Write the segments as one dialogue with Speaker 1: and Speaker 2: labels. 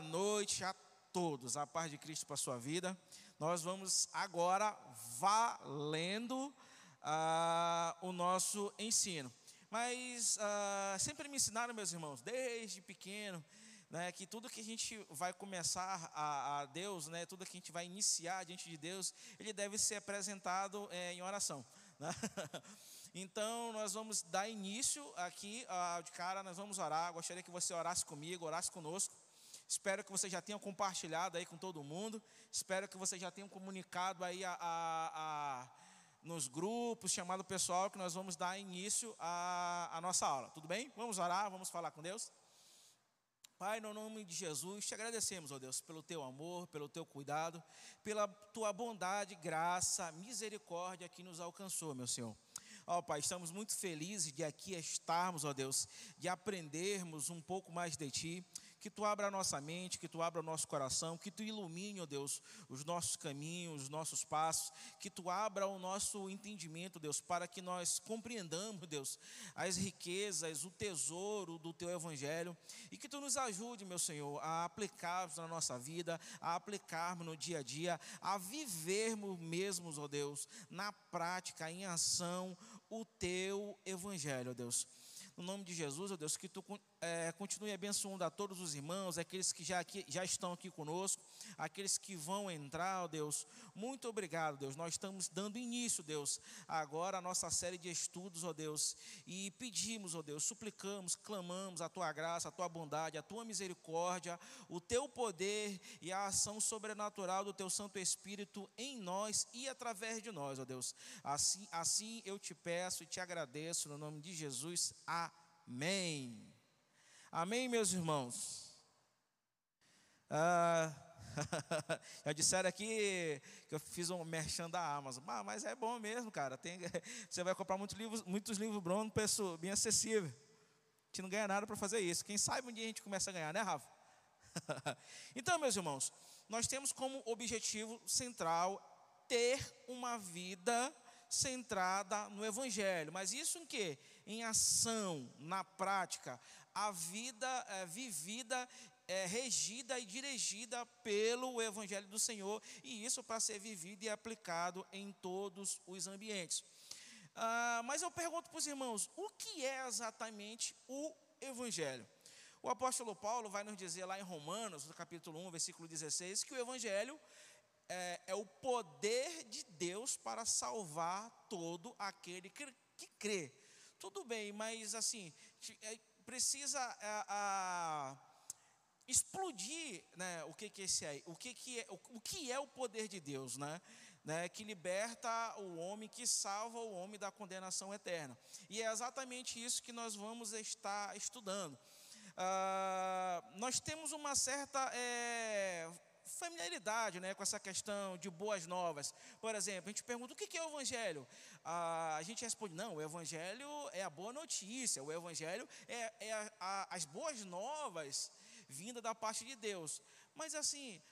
Speaker 1: Noite a todos. A paz de Cristo para a sua vida. Nós vamos agora valendo uh, o nosso ensino. Mas uh, sempre me ensinaram, meus irmãos, desde pequeno, né, que tudo que a gente vai começar a, a, Deus, né, tudo que a gente vai iniciar diante de Deus, ele deve ser apresentado é, em oração. Né? Então, nós vamos dar início aqui, uh, de cara, nós vamos orar. Gostaria que você orasse comigo, orasse conosco. Espero que você já tenha compartilhado aí com todo mundo. Espero que você já tenha comunicado aí a, a, a nos grupos, chamado o pessoal, que nós vamos dar início à, nossa aula. Tudo bem? Vamos orar, vamos falar com Deus. Pai, no nome de Jesus, te agradecemos, ó Deus, pelo teu amor, pelo teu cuidado, pela tua bondade, graça, misericórdia que nos alcançou, meu Senhor. Ó Pai, estamos muito felizes de aqui estarmos, ó Deus, de aprendermos um pouco mais de Ti que tu abra a nossa mente, que tu abra o nosso coração, que tu ilumine, ó Deus, os nossos caminhos, os nossos passos, que tu abra o nosso entendimento, Deus, para que nós compreendamos, Deus, as riquezas, o tesouro do teu evangelho e que tu nos ajude, meu Senhor, a aplicarmos na nossa vida, a aplicarmos no dia a dia, a vivermos mesmos, ó Deus, na prática, em ação, o teu evangelho, ó Deus. No nome de Jesus, ó Deus, que tu é, continue abençoando a todos os irmãos, aqueles que já, aqui, já estão aqui conosco, aqueles que vão entrar, ó Deus. Muito obrigado, Deus. Nós estamos dando início, Deus, agora a nossa série de estudos, ó Deus. E pedimos, ó Deus, suplicamos, clamamos a tua graça, a tua bondade, a tua misericórdia, o teu poder e a ação sobrenatural do teu Santo Espírito em nós e através de nós, ó Deus. Assim, assim eu te peço e te agradeço no nome de Jesus. Amém. Amém, meus irmãos? Ah, já disseram aqui que eu fiz um merchan da Amazon. Ah, mas é bom mesmo, cara. Tem, você vai comprar muitos livros, muitos livros no preço bem acessível. A gente não ganha nada para fazer isso. Quem sabe um dia a gente começa a ganhar, né, Rafa? então, meus irmãos, nós temos como objetivo central ter uma vida centrada no Evangelho. Mas isso em quê? Em ação, na prática a vida é, vivida, é, regida e dirigida pelo Evangelho do Senhor, e isso para ser vivido e aplicado em todos os ambientes. Ah, mas eu pergunto para os irmãos: o que é exatamente o Evangelho? O apóstolo Paulo vai nos dizer lá em Romanos, no capítulo 1, versículo 16, que o Evangelho é, é o poder de Deus para salvar todo aquele que, que crê. Tudo bem, mas assim, é, precisa a, a, explodir né, o que, que, esse é, o, que, que é, o, o que é o poder de Deus, né? Né, que liberta o homem, que salva o homem da condenação eterna. E é exatamente isso que nós vamos estar estudando. Ah, nós temos uma certa é, familiaridade né, com essa questão de boas novas. Por exemplo, a gente pergunta o que é o Evangelho? A gente responde: não, o Evangelho é a boa notícia, o Evangelho é, é a, a, as boas novas vinda da parte de Deus. Mas assim,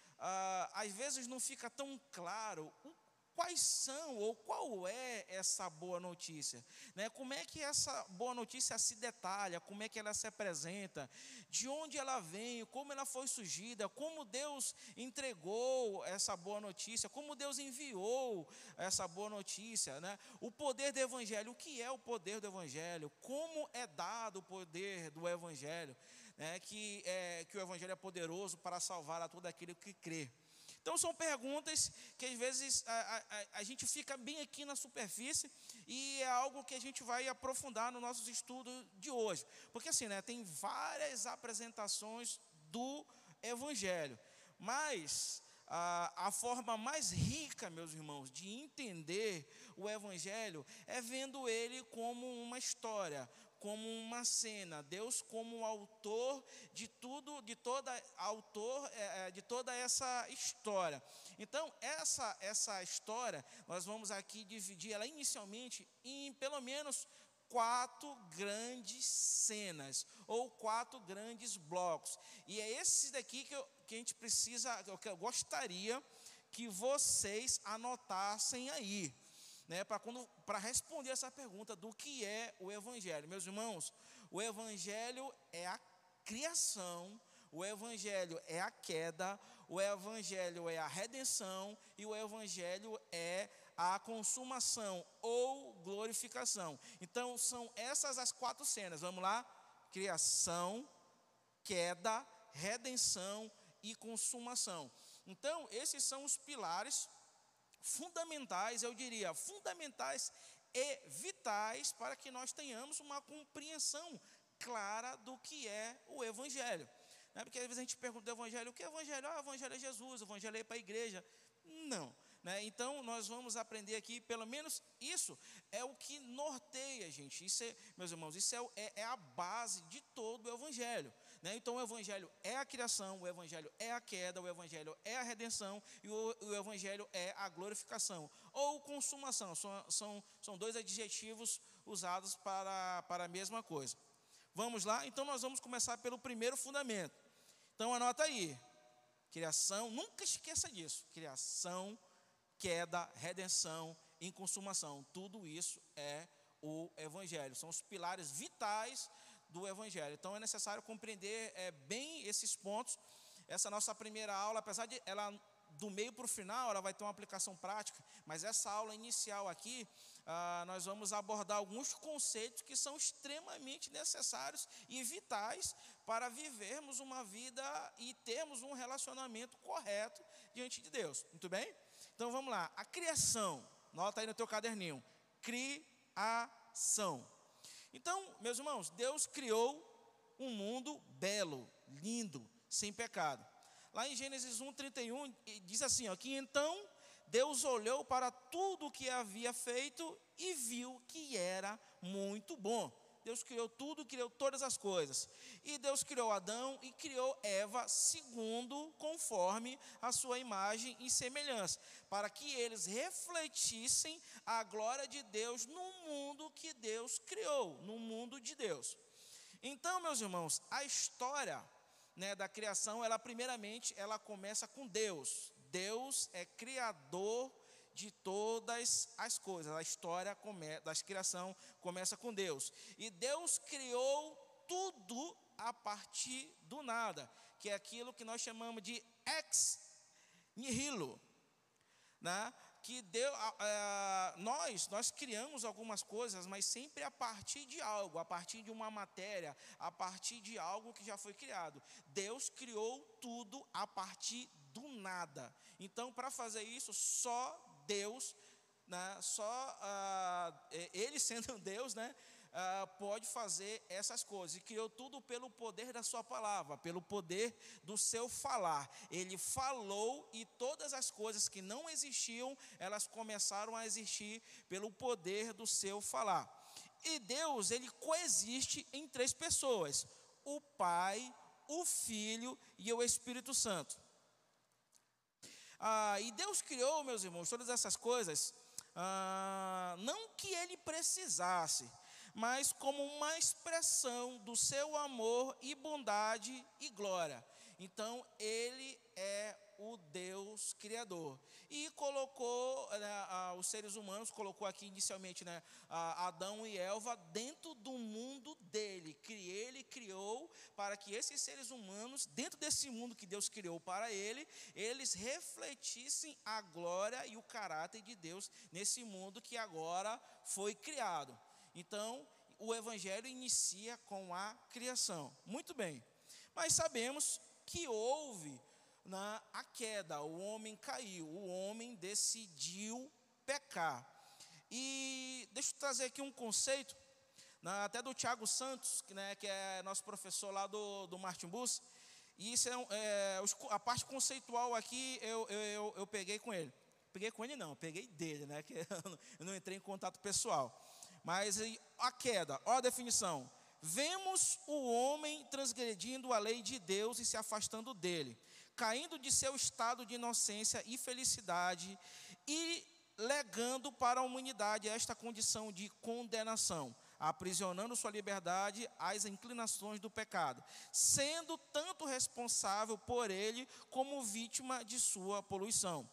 Speaker 1: às vezes não fica tão claro o quais são ou qual é essa boa notícia, né? Como é que essa boa notícia se detalha, como é que ela se apresenta, de onde ela vem, como ela foi surgida, como Deus entregou essa boa notícia, como Deus enviou essa boa notícia, né? O poder do evangelho, o que é o poder do evangelho? Como é dado o poder do evangelho? Né? Que, é, que o evangelho é poderoso para salvar a todo aquele que crê. Então, são perguntas que às vezes a, a, a, gente fica bem aqui na superfície e é algo que a gente vai aprofundar no nosso estudo de hoje. Porque, assim, né, tem várias apresentações do Evangelho, mas a, a forma mais rica, meus irmãos, de entender o Evangelho é vendo ele como uma história, como uma cena, Deus como autor de tudo, de toda autor é, é, de toda essa história. Então essa essa história nós vamos aqui dividir ela inicialmente em pelo menos quatro grandes cenas ou quatro grandes blocos. E é esse daqui que, eu, que a gente precisa, que eu gostaria que vocês anotassem aí né, para responder essa pergunta do que é o Evangelho. Meus irmãos, o Evangelho é a criação, O evangelho é a queda, o evangelho é a redenção e o evangelho é a consumação ou glorificação. Então são essas as quatro cenas. Vamos lá? Criação, queda, redenção e consumação. Então, esses são os pilares fundamentais, eu diria, fundamentais e vitais para que nós tenhamos uma compreensão clara do que é o Evangelho. Né? Porque às vezes a gente pergunta do Evangelho, o que é Evangelho? Ah, o Evangelho é Jesus, o Evangelho é para a igreja. Não. Né? Então, nós vamos aprender aqui, pelo menos isso é o que norteia, gente. Isso é, meus irmãos, isso é, é, é a base de todo o Evangelho. Né? Então, o Evangelho é a criação, o Evangelho é a queda, o Evangelho é a redenção e o, o Evangelho é a glorificação ou consumação. São, são, são dois adjetivos usados para, para a mesma coisa. Vamos lá? Então, nós vamos começar pelo primeiro fundamento. Então, anota aí. Criação, nunca esqueça disso. Criação, queda, redenção, em consumação. Tudo isso é o Evangelho. São os pilares vitais do Evangelho. Então é necessário compreender é, bem esses pontos. Essa nossa primeira aula, apesar de ela do meio para o final, ela vai ter uma aplicação prática, mas essa aula inicial aqui, ah, nós vamos abordar alguns conceitos que são extremamente necessários e vitais para vivermos uma vida e termos um relacionamento correto diante de Deus. Muito bem? Então vamos lá. A criação, nota aí no teu caderninho. Criação. Então, meus irmãos, Deus criou um mundo belo, lindo, sem pecado. Lá em Gênesis 1:31 diz assim, ó, que então Deus olhou para tudo o que havia feito e viu que era muito bom. Deus criou tudo, criou todas as coisas. E Deus criou Adão e criou Eva segundo, conforme a sua imagem e semelhança, para que eles refletissem a glória de Deus no mundo que Deus criou, no mundo de Deus. Então, meus irmãos, a história né, da criação, ela primeiramente, ela começa com Deus. Deus é criador de todas as coisas. A história da criação começa com Deus. E Deus criou tudo a partir do nada, que é aquilo que nós chamamos de ex nihilo, né? que deu, nós, nós criamos algumas coisas, mas sempre a partir de algo, a partir de uma matéria, a partir de algo que já foi criado. Deus criou tudo a partir do nada. Então, para fazer isso, só Deus, né, só ah, Ele sendo Deus, né, ah, pode fazer essas coisas. E criou tudo pelo poder da Sua palavra, pelo poder do seu falar. Ele falou e todas as coisas que não existiam, elas começaram a existir pelo poder do seu falar. E Deus, ele coexiste em três pessoas: o Pai, o Filho e o Espírito Santo. Ah, e Deus criou, meus irmãos, todas essas coisas, ah, não que ele precisasse, mas como uma expressão do seu amor e bondade e glória. Então, ele é o Deus Criador. E colocou né, os seres humanos, colocou aqui inicialmente né, Adão e Eva dentro do mundo dele. Ele criou para que esses seres humanos, dentro desse mundo que Deus criou para ele, eles refletissem a glória e o caráter de Deus nesse mundo que agora foi criado. Então, o Evangelho inicia com a criação. Muito bem. Mas sabemos que houve na a queda, o homem caiu, o homem decidiu pecar. E deixa eu trazer aqui um conceito, na, até do Tiago Santos, que, né, que é nosso professor lá do, do Martin Bus, e isso é, é, a parte conceitual aqui eu, eu, eu, peguei com ele. Peguei com ele não, peguei dele, né? Que eu não entrei em contato pessoal. Mas a queda, olha a definição. Vemos o homem transgredindo a lei de Deus e se afastando dele caindo de seu estado de inocência e felicidade e legando para a humanidade esta condição de condenação, aprisionando sua liberdade às inclinações do pecado, sendo tanto responsável por ele como vítima de sua poluição.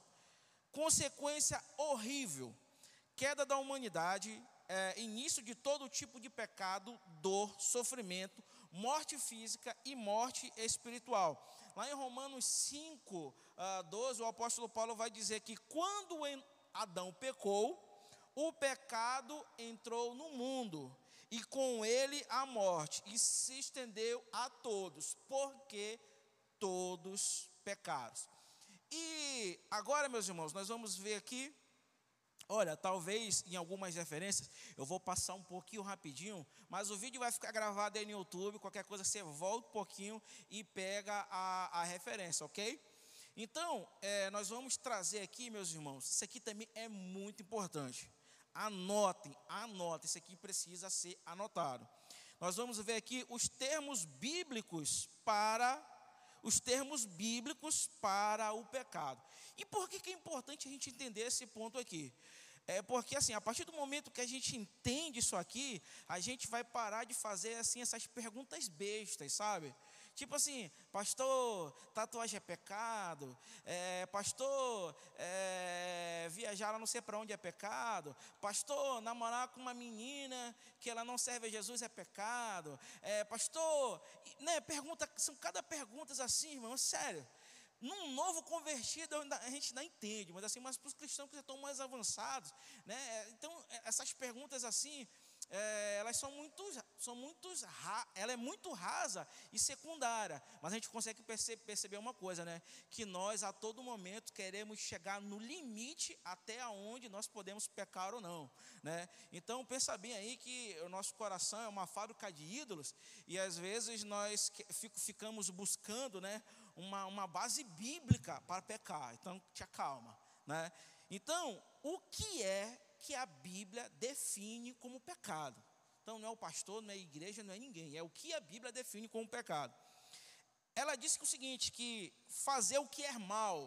Speaker 1: Consequência horrível: queda da humanidade, é, início de todo tipo de pecado, dor, sofrimento, morte física e morte espiritual. Lá em Romanos 5, uh, 12, o apóstolo Paulo vai dizer que quando Adão pecou, o pecado entrou no mundo, e com ele a morte, e se estendeu a todos, porque todos pecaram. E agora, meus irmãos, nós vamos ver aqui Olha, talvez em algumas referências, eu vou passar um pouquinho rapidinho, mas o vídeo vai ficar gravado aí no YouTube. Qualquer coisa você volta um pouquinho e pega a, a referência, ok? Então, é, nós vamos trazer aqui, meus irmãos, isso aqui também é muito importante. Anotem, anotem, isso aqui precisa ser anotado. Nós vamos ver aqui os termos bíblicos para os termos bíblicos para o pecado. E por que, que é importante a gente entender esse ponto aqui? É porque assim, a partir do momento que a gente entende isso aqui, a gente vai parar de fazer assim essas perguntas bestas, sabe? Tipo assim, pastor, tatuagem é pecado. É, pastor, é, viajar não sei para onde é pecado. Pastor, namorar com uma menina que ela não serve a Jesus é pecado. É, pastor, né, pergunta, são cada perguntas assim, irmão, sério. Num novo convertido, a gente não entende, mas assim, mas para os cristãos que estão mais avançados, né? Então, é, essas perguntas assim, é, elas são muito, são muito, ela é muito rasa e secundária, mas a gente consegue perceber, perceber uma coisa, né? Que nós a todo momento queremos chegar no limite até onde nós podemos pecar ou não, né? Então pensa bem aí que o nosso coração é uma fábrica de ídolos e às vezes nós ficamos buscando, né? uma, uma base bíblica para pecar. Então, te acalma. Né? Então, o que é que a Bíblia define como pecado? Então, não é o pastor, não é a igreja, não é ninguém. É o que a Bíblia define como pecado. Ela disse o seguinte, que fazer o que é mal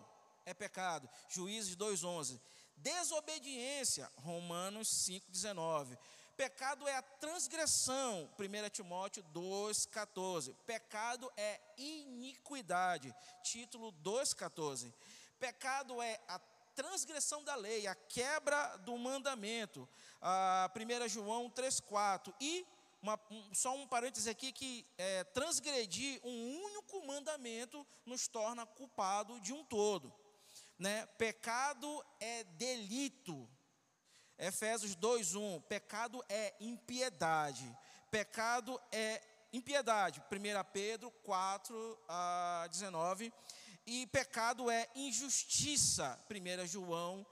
Speaker 1: é pecado. Juízes 2,11. Desobediência, Romanos 5,19. Pecado é a transgressão, 1 Timóteo 2,14. Pecado é iniquidade, título 2,14. Pecado é a transgressão da lei, a quebra do mandamento, a 1 João 3,4. E uma, um, só um parêntese aqui que é, transgredir um único mandamento nos torna culpado de um todo. Né? Pecado é delito, Efésios 2:1, pecado é impiedade. Pecado é impiedade. 1 Pedro 4, uh, 19. E pecado é injustiça. 1 João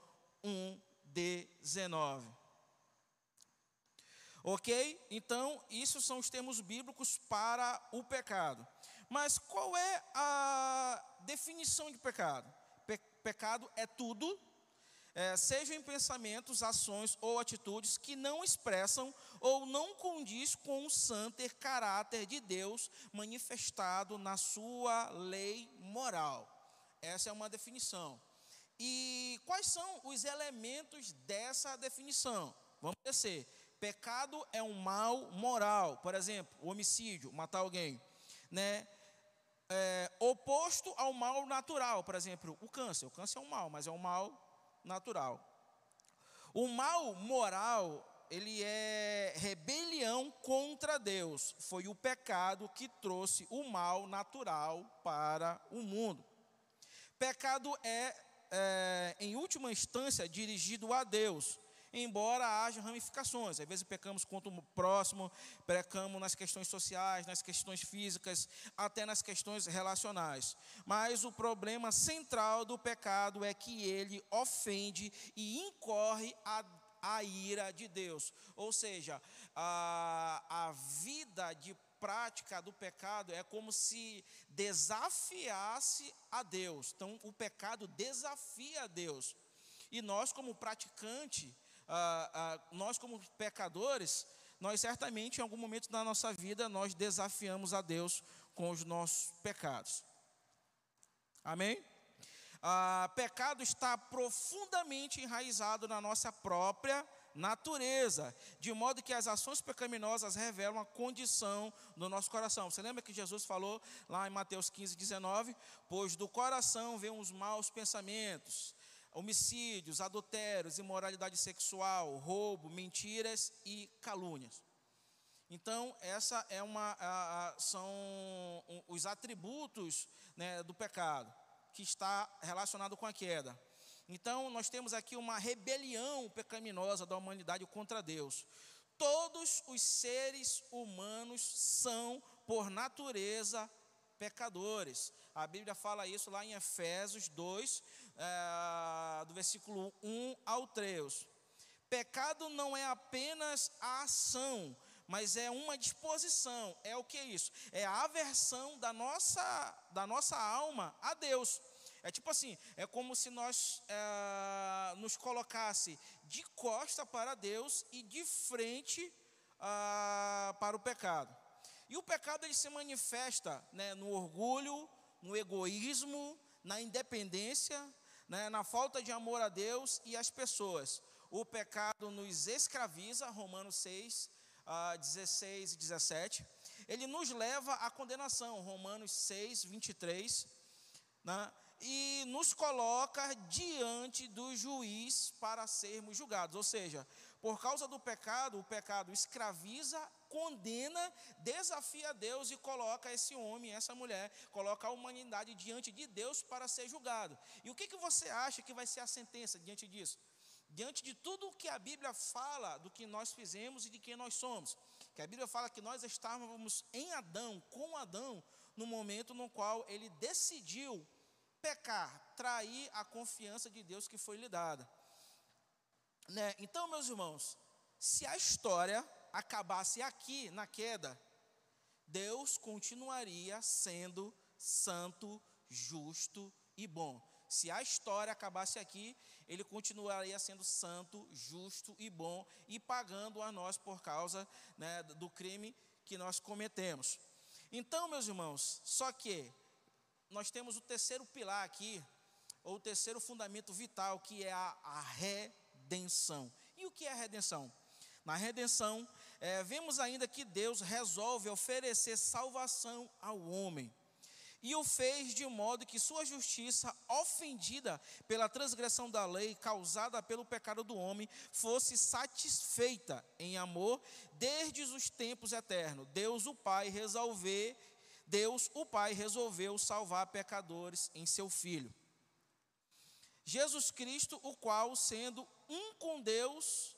Speaker 1: 1, 19. Ok? Então, isso são os termos bíblicos para o pecado. Mas qual é a definição de pecado? Pe pecado é tudo é, sejam em pensamentos, ações ou atitudes que não expressam ou não condiz com o santo caráter de Deus manifestado na sua lei moral. Essa é uma definição. E quais são os elementos dessa definição? Vamos descer. Pecado é um mal moral, por exemplo, homicídio, matar alguém, né? É, oposto ao mal natural, por exemplo, o câncer. O câncer é um mal, mas é um mal natural. O mal moral, ele é rebelião contra Deus. Foi o pecado que trouxe o mal natural para o mundo. Pecado é, é em última instância, dirigido a Deus embora haja ramificações. Às vezes pecamos contra o próximo, pecamos nas questões sociais, nas questões físicas, até nas questões relacionais. Mas o problema central do pecado é que ele ofende e incorre a a ira de Deus. Ou seja, a, a vida de prática do pecado é como se desafiasse a Deus. Então, o pecado desafia a Deus. E nós, como praticante, ah, ah, nós como pecadores, nós certamente em algum momento da nossa vida nós desafiamos a Deus com os nossos pecados. Amém? Ah, pecado está profundamente enraizado na nossa própria natureza, de modo que as ações pecaminosas revelam a condição do nosso coração. Você lembra que Jesus falou lá em Mateus 15, 19? Pois do coração vêm os maus pensamentos, homicídios, adultérios, imoralidade sexual, roubo, mentiras e calúnias. Então, essa é uma, a, a, são os atributos né, do pecado, que está relacionado com a queda. Então, nós temos aqui uma rebelião pecaminosa da humanidade contra Deus. Todos os seres humanos são, por natureza, pecadores. A Bíblia fala isso lá em Efésios 2, é, do versículo 1 ao 3. Pecado não é apenas a ação, mas é uma disposição. É o que é isso? É a aversão da nossa, da nossa alma a Deus. É tipo assim, é como se nós é, nos colocasse de costa para Deus e de frente ah, para o pecado. E o pecado ele se manifesta né, no orgulho, no egoísmo, na independência, né, na falta de amor a Deus e às pessoas. O pecado nos escraviza, Romanos 6, uh, 16 e 17. Ele nos leva à condenação, Romanos 6, 23. Né, e nos coloca diante do juiz para sermos julgados. Ou seja, por causa do pecado, o pecado escraviza, condena, desafia Deus e coloca esse homem, essa mulher, coloca a humanidade diante de Deus para ser julgado. E o que, que você acha que vai ser a sentença diante disso? Diante de tudo o que a Bíblia fala do que nós fizemos e de quem nós somos. Que a Bíblia fala que nós estávamos em Adão, com Adão, no momento no qual ele decidiu pecar, trair a confiança de Deus que foi lhe dada. Né? Então, meus irmãos, se a história acabasse aqui na queda, Deus continuaria sendo santo, justo e bom. Se a história acabasse aqui, ele continuaria sendo santo, justo e bom e pagando a nós por causa né, do crime que nós cometemos. Então, meus irmãos, só que nós temos o terceiro pilar aqui, ou o terceiro fundamento vital, que é a, a redenção. E o que é a redenção? Na redenção, é, vemos ainda que Deus resolve oferecer salvação ao homem. E o fez de modo que sua justiça, ofendida pela transgressão da lei causada pelo pecado do homem, fosse satisfeita em amor desde os tempos eternos. Deus, o Pai, resolver, Deus, o Pai, resolveu salvar pecadores em seu Filho. Jesus Cristo, o qual, sendo um com Deus,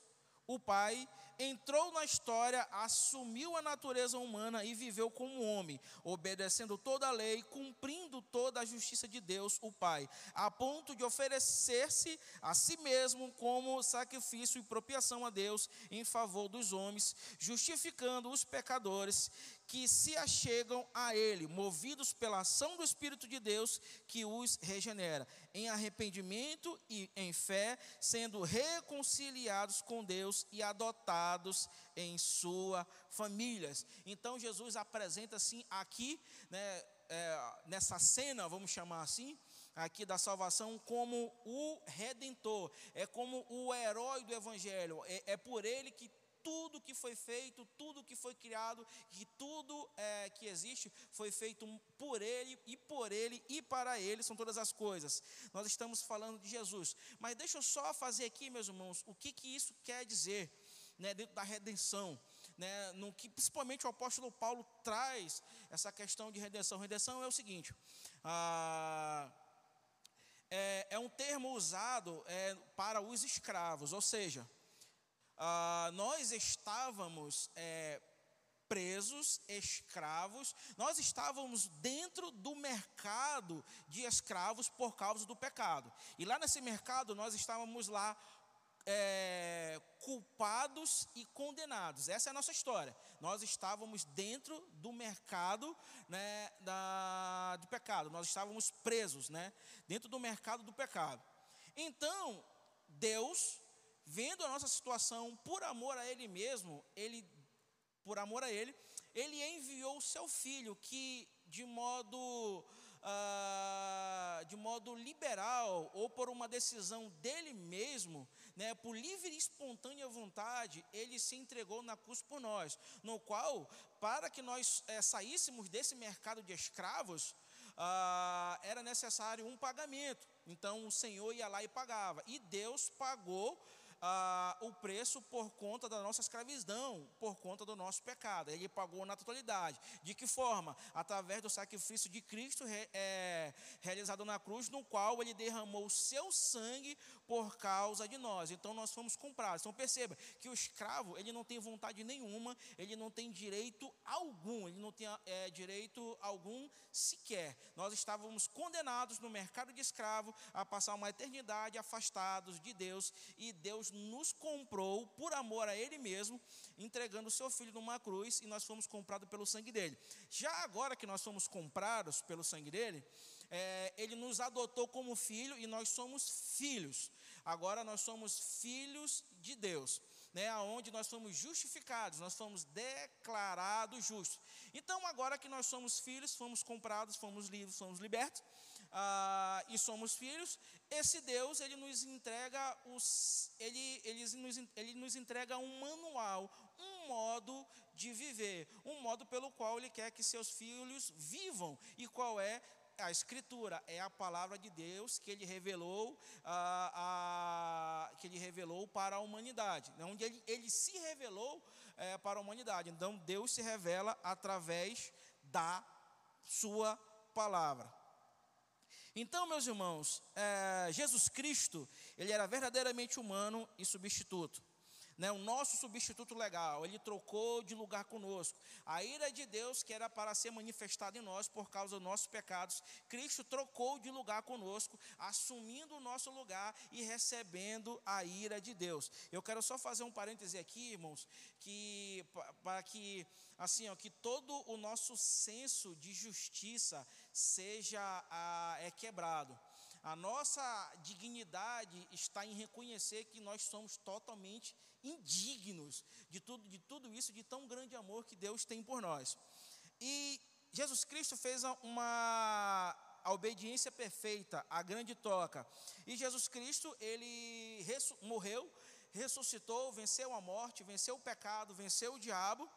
Speaker 1: o Pai, entrou na história, assumiu a natureza humana e viveu como homem, obedecendo toda a lei, cumprindo toda a justiça de Deus, o Pai, a ponto de oferecer-se a si mesmo como sacrifício e propiação a Deus em favor dos homens, justificando os pecadores que se achegam a Ele, movidos pela ação do Espírito de Deus que os regenera, em arrependimento e em fé, sendo reconciliados com Deus e adotados em sua famílias. Então Jesus apresenta assim aqui, né, é, nessa cena, vamos chamar assim, aqui da salvação como o redentor, é como o herói do evangelho, é, é por ele que tudo que foi feito, tudo que foi criado, que tudo é, que existe foi feito por Ele e por Ele e para Ele são todas as coisas. Nós estamos falando de Jesus. Mas deixa eu só fazer aqui, meus irmãos, o que, que isso quer dizer né, dentro da redenção. Né, no que principalmente o apóstolo Paulo traz essa questão de redenção. Redenção é o seguinte: ah, é, é, um termo usado é, para os escravos, ou seja, ah, nós estávamos é, presos, escravos, nós estávamos dentro do mercado de escravos por causa do pecado. E lá nesse mercado nós estávamos lá é, culpados e condenados. Essa é a nossa história. Nós estávamos dentro do mercado né, da, do pecado. Nós estávamos presos, né, dentro do mercado do pecado. Então Deus vendo a nossa situação, por amor a Ele mesmo, Ele, por amor a Ele, Ele enviou o seu Filho, que de modo, ah, de modo liberal, ou por uma decisão dele mesmo, né, por livre e espontânea vontade, Ele se entregou na cruz por nós, no qual, para que nós é, saíssemos desse mercado de escravos, ah, era necessário um pagamento. Então o Senhor ia lá e pagava. E Deus pagou ah, o preço por conta da nossa escravidão, por conta do nosso pecado. Ele pagou na totalidade. De que forma? Através do sacrifício de Cristo é, realizado na cruz, no qual ele derramou o seu sangue por causa de nós. Então nós fomos comprados. Então perceba que o escravo ele não tem vontade nenhuma, ele não tem direito algum, ele não tem é, direito algum sequer. Nós estávamos condenados no mercado de escravo a passar uma eternidade afastados de Deus e Deus nos comprou por amor a Ele mesmo, entregando o seu filho numa cruz e nós fomos comprados pelo sangue dele. Já agora que nós fomos comprados pelo sangue dele, é, ele nos adotou como filho e nós somos filhos. Agora nós somos filhos de Deus, né? Aonde nós somos justificados, nós fomos declarados justos. Então agora que nós somos filhos, fomos comprados, fomos livres, fomos libertos. Ah, e somos filhos, esse Deus ele nos entrega os, ele, ele, nos, ele nos entrega um manual, um modo de viver, um modo pelo qual ele quer que seus filhos vivam. E qual é a Escritura é a palavra de Deus que ele revelou, a, a, que ele revelou para a humanidade, né? onde ele, ele se revelou é, para a humanidade. Então Deus se revela através da sua palavra. Então, meus irmãos, é, Jesus Cristo, ele era verdadeiramente humano e substituto né, o nosso substituto legal, ele trocou de lugar conosco. A ira de Deus, que era para ser manifestada em nós por causa dos nossos pecados, Cristo trocou de lugar conosco, assumindo o nosso lugar e recebendo a ira de Deus. Eu quero só fazer um parêntese aqui, irmãos, que para que assim, ó, que todo o nosso senso de justiça seja a, é quebrado. A nossa dignidade está em reconhecer que nós somos totalmente indignos de tudo, de tudo isso, de tão grande amor que Deus tem por nós. E Jesus Cristo fez uma a obediência perfeita, a grande toca. E Jesus Cristo, ele morreu, ressuscitou, venceu a morte, venceu o pecado, venceu o diabo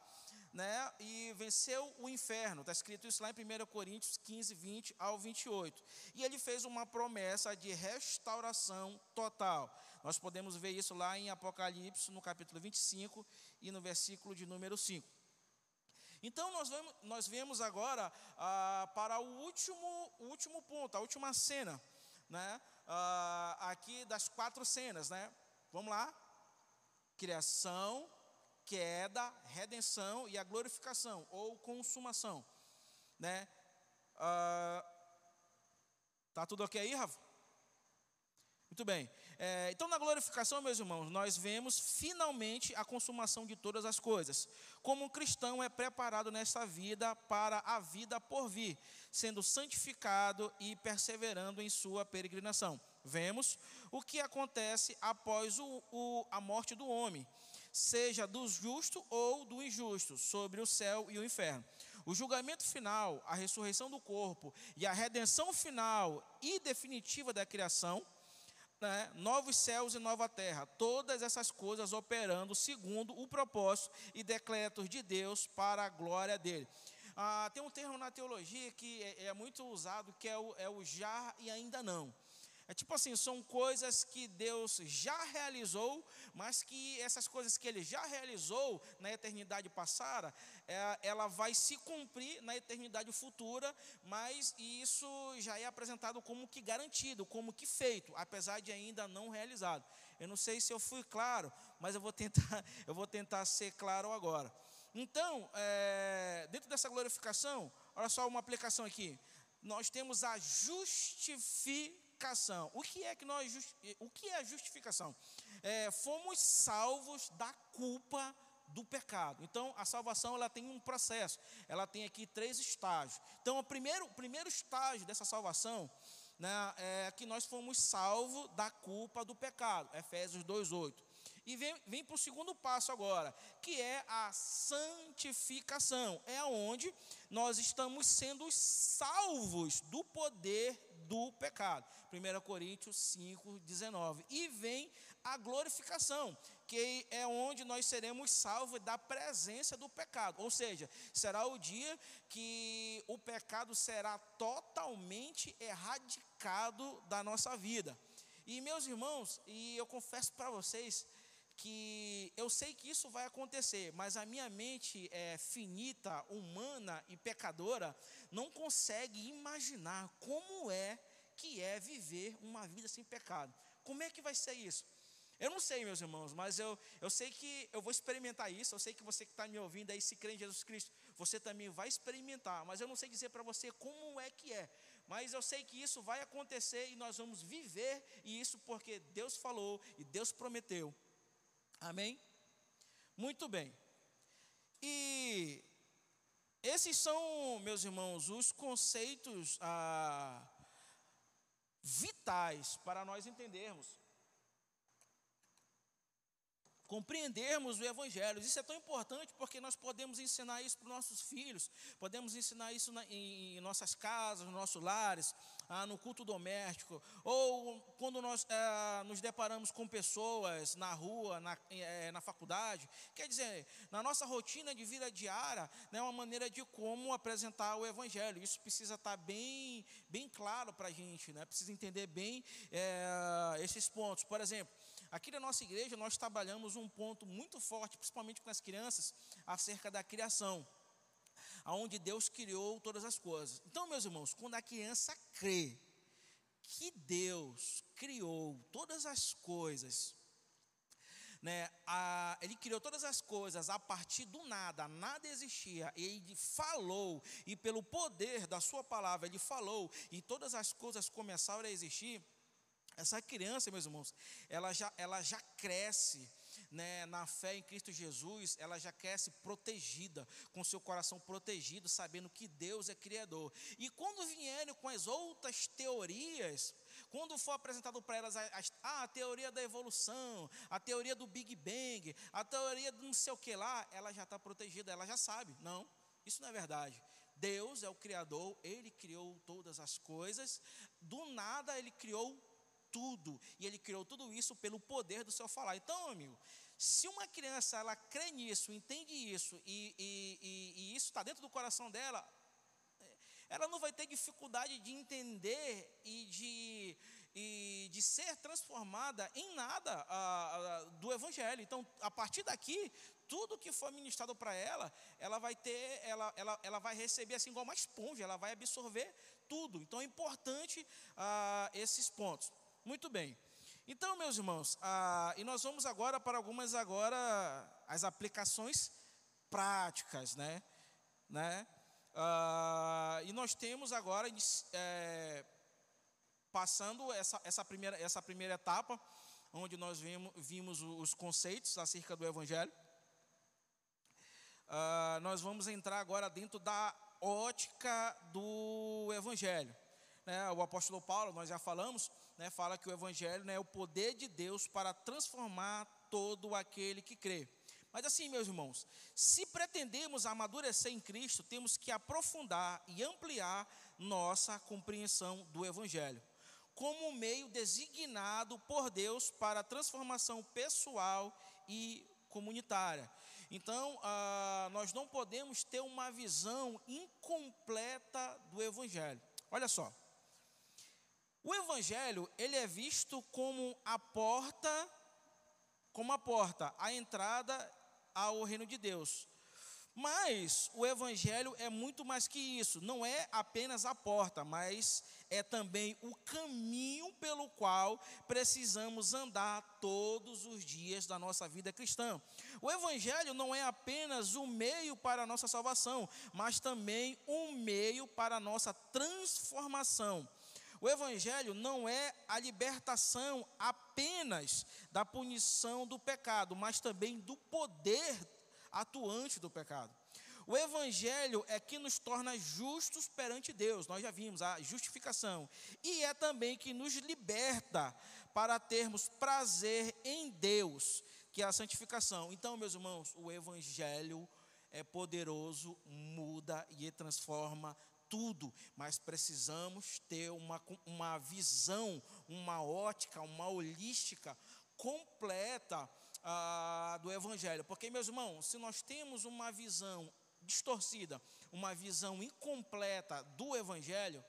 Speaker 1: né, e venceu o inferno. Está escrito isso lá em 1 Coríntios 15, 20 ao 28. E ele fez uma promessa de restauração total. Nós podemos ver isso lá em Apocalipse, no capítulo 25 e no versículo de número 5. Então nós vemos, nós vemos agora ah, para o último, o último ponto, a última cena, né? Ah, aqui das quatro cenas, né? Vamos lá. Criação, queda, redenção e a glorificação ou consumação, né? Ah, tá tudo ok aí, Rafa? Muito bem. É, então, na glorificação, meus irmãos, nós vemos finalmente a consumação de todas as coisas. Como um cristão é preparado nesta vida para a vida por vir, sendo santificado e perseverando em sua peregrinação. Vemos o que acontece após o, o, a morte do homem seja do justo ou do injusto, sobre o céu e o inferno. O julgamento final, a ressurreição do corpo e a redenção final e definitiva da criação, né, novos céus e nova terra, todas essas coisas operando segundo o propósito e decretos de Deus para a glória dele. Ah, tem um termo na teologia que é, é muito usado que é o, é o já e ainda não. É tipo assim, são coisas que Deus já realizou, mas que essas coisas que Ele já realizou na eternidade passada, é, ela vai se cumprir na eternidade futura, mas isso já é apresentado como que garantido, como que feito, apesar de ainda não realizado. Eu não sei se eu fui claro, mas eu vou tentar, eu vou tentar ser claro agora. Então, é, dentro dessa glorificação, olha só uma aplicação aqui. Nós temos a justificação justificação. O que é que nós o que é a justificação? É, fomos salvos da culpa do pecado. Então, a salvação ela tem um processo. Ela tem aqui três estágios. Então, o primeiro, o primeiro estágio dessa salvação né, é que nós fomos salvos da culpa do pecado. Efésios 2:8. E vem, vem para o segundo passo agora, que é a santificação. É onde nós estamos sendo salvos do poder do pecado. 1 Coríntios 5, 19. E vem a glorificação, que é onde nós seremos salvos da presença do pecado. Ou seja, será o dia que o pecado será totalmente erradicado da nossa vida. E meus irmãos, e eu confesso para vocês que eu sei que isso vai acontecer, mas a minha mente é finita, humana e pecadora não consegue imaginar como é que é viver uma vida sem pecado. Como é que vai ser isso? Eu não sei, meus irmãos, mas eu, eu sei que eu vou experimentar isso. Eu sei que você que está me ouvindo aí, se crê em Jesus Cristo, você também vai experimentar. Mas eu não sei dizer para você como é que é. Mas eu sei que isso vai acontecer e nós vamos viver, e isso porque Deus falou e Deus prometeu. Amém? Muito bem. E esses são, meus irmãos, os conceitos ah, vitais para nós entendermos compreendermos o Evangelho. Isso é tão importante porque nós podemos ensinar isso para os nossos filhos, podemos ensinar isso na, em, em, nossas casas, nos nossos lares, ah, no culto doméstico, ou quando nós ah, nos deparamos com pessoas na rua, na, eh, na faculdade. Quer dizer, na nossa rotina de vida diária, né, uma maneira de como apresentar o Evangelho. Isso precisa estar bem, bem claro para a gente, né? precisa entender bem é, esses pontos. Por exemplo, Aqui na nossa igreja nós trabalhamos um ponto muito forte, principalmente com as crianças, acerca da criação, aonde Deus criou todas as coisas. Então, meus irmãos, quando a criança crê que Deus criou todas as coisas, né, a, ele criou todas as coisas a partir do nada, nada existia, e ele falou, e pelo poder da sua palavra, ele falou, e todas as coisas começaram a existir. Essa criança, meus irmãos, ela já, ela já cresce né, na fé em Cristo Jesus, ela já cresce protegida, com seu coração protegido, sabendo que Deus é Criador. E quando vierem com as outras teorias, quando for apresentado para elas a, a, a, teoria da evolução, a teoria do Big Bang, a teoria do não sei o que lá, ela já está protegida, ela já sabe. Não, isso não é verdade. Deus é o Criador, Ele criou todas as coisas, do nada Ele criou tudo. E ele criou tudo isso pelo poder do seu falar. Então, amigo, se uma criança ela crê nisso, entende isso, e, e, e, e isso está dentro do coração dela, ela não vai ter dificuldade de entender e de, e de ser transformada em nada a, a, do Evangelho. Então, a partir daqui, tudo que for ministrado para ela, ela vai ter, ela, ela, ela vai receber assim igual uma esponja, ela vai absorver tudo. Então, é importante ah, esses pontos. Muito bem. Então, meus irmãos, ah, e nós vamos agora para algumas agora as aplicações práticas, né? né? Ah, e nós temos agora é, passando essa, essa, primeira, essa primeira etapa, onde nós vimos, vimos os conceitos acerca do Evangelho. Ah, nós vamos entrar agora dentro da ótica do Evangelho. Né? O apóstolo Paulo, nós já falamos, né, fala que o Evangelho né, é o poder de Deus para transformar todo aquele que crê. Mas assim, meus irmãos, se pretendemos amadurecer em Cristo, temos que aprofundar e ampliar nossa compreensão do Evangelho, como um meio designado por Deus para a transformação pessoal e comunitária. Então, ah, nós não podemos ter uma visão incompleta do Evangelho. Olha só, o evangelho, ele é visto como a porta, como a porta, a entrada ao reino de Deus. Mas o evangelho é muito mais que isso, não é apenas a porta, mas é também o caminho pelo qual precisamos andar todos os dias da nossa vida cristã. O evangelho não é apenas o meio para a nossa salvação, mas também um meio para a nossa transformação. O Evangelho não é a libertação apenas da punição do pecado, mas também do poder atuante do pecado. O Evangelho é que nos torna justos perante Deus, nós já vimos a justificação, e é também que nos liberta para termos prazer em Deus, que é a santificação. Então, meus irmãos, o Evangelho é poderoso, muda e transforma tudo, mas precisamos ter uma, uma visão, uma ótica, uma holística completa ah, do Evangelho. Porque, meus irmãos, se nós temos uma visão distorcida, uma visão incompleta do Evangelho,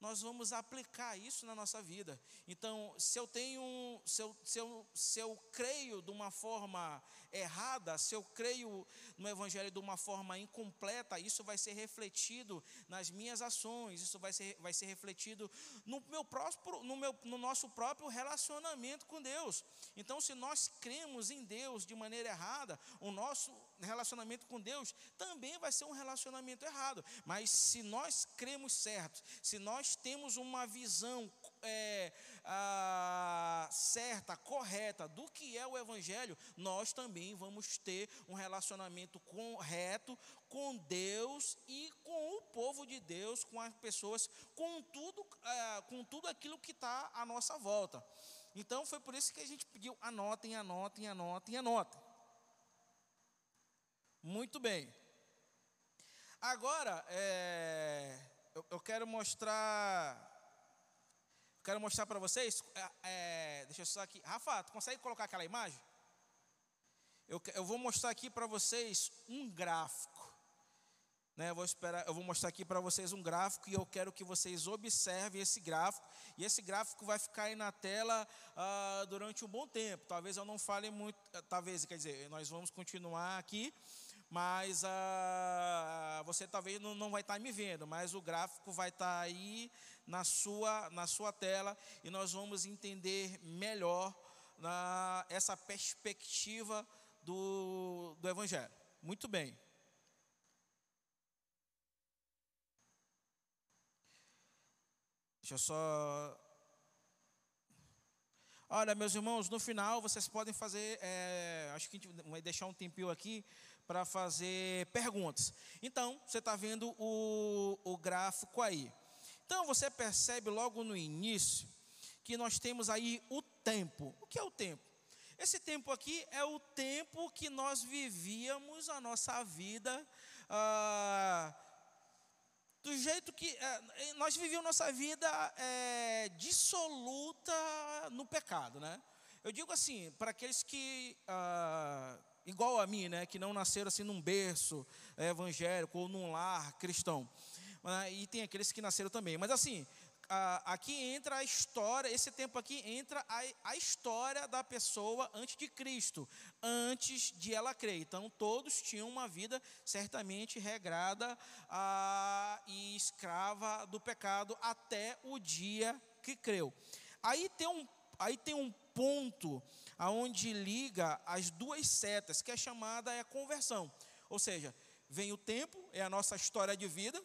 Speaker 1: nós vamos aplicar isso na nossa vida. Então, se eu tenho, se eu, se eu, se eu creio de uma forma errada, se eu creio no Evangelho de uma forma incompleta, isso vai ser refletido nas minhas ações, isso vai ser, vai ser refletido no, meu próprio, no, meu, no nosso próprio relacionamento com Deus. Então, se nós cremos em Deus de maneira errada, o nosso relacionamento com Deus também vai ser um relacionamento errado. Mas se nós cremos certo, se nós temos uma visão é, a, certa, correta do que é o Evangelho, nós também vamos ter um relacionamento correto com Deus e com o povo de Deus, com as pessoas, com tudo, é, com tudo aquilo que está à nossa volta. Então foi por isso que a gente pediu: anotem, anotem, anotem, anotem. Muito bem. Agora, é, eu, eu, quero mostrar. Quero mostrar para vocês. É, é, deixa eu só aqui. Rafa, tu consegue colocar aquela imagem? Eu, eu vou mostrar aqui para vocês um gráfico. Né, eu, vou esperar, eu vou mostrar aqui para vocês um gráfico e eu quero que vocês observem esse gráfico. E esse gráfico vai ficar aí na tela ah, durante um bom tempo. Talvez eu não fale muito, talvez, quer dizer, nós vamos continuar aqui mas ah, você talvez não, não vai estar me vendo, mas o gráfico vai estar aí na sua, na sua tela e nós vamos entender melhor na, essa perspectiva do, do Evangelho. Muito bem. Deixa eu só. Olha, meus irmãos, no final vocês podem fazer. É, acho que a gente vai deixar um tempinho aqui para fazer perguntas. Então, você está vendo o, o gráfico aí. Então, você percebe logo no início que nós temos aí o tempo. O que é o tempo? Esse tempo aqui é o tempo que nós vivíamos a nossa vida. Ah, do jeito que é, nós vivíamos nossa vida é, dissoluta no pecado, né? Eu digo assim, para aqueles que ah, igual a mim, né, que não nasceram assim num berço é, evangélico ou num lar cristão. Ah, e tem aqueles que nasceram também. Mas assim, aqui entra a história, esse tempo aqui entra a, a, história da pessoa antes de Cristo, antes de ela crer. Então, todos tinham uma vida certamente regrada e escrava do pecado até o dia que creu. Aí tem um, aí tem um ponto aonde liga as duas setas, que é chamada é conversão. Ou seja, vem o tempo, é a nossa história de vida,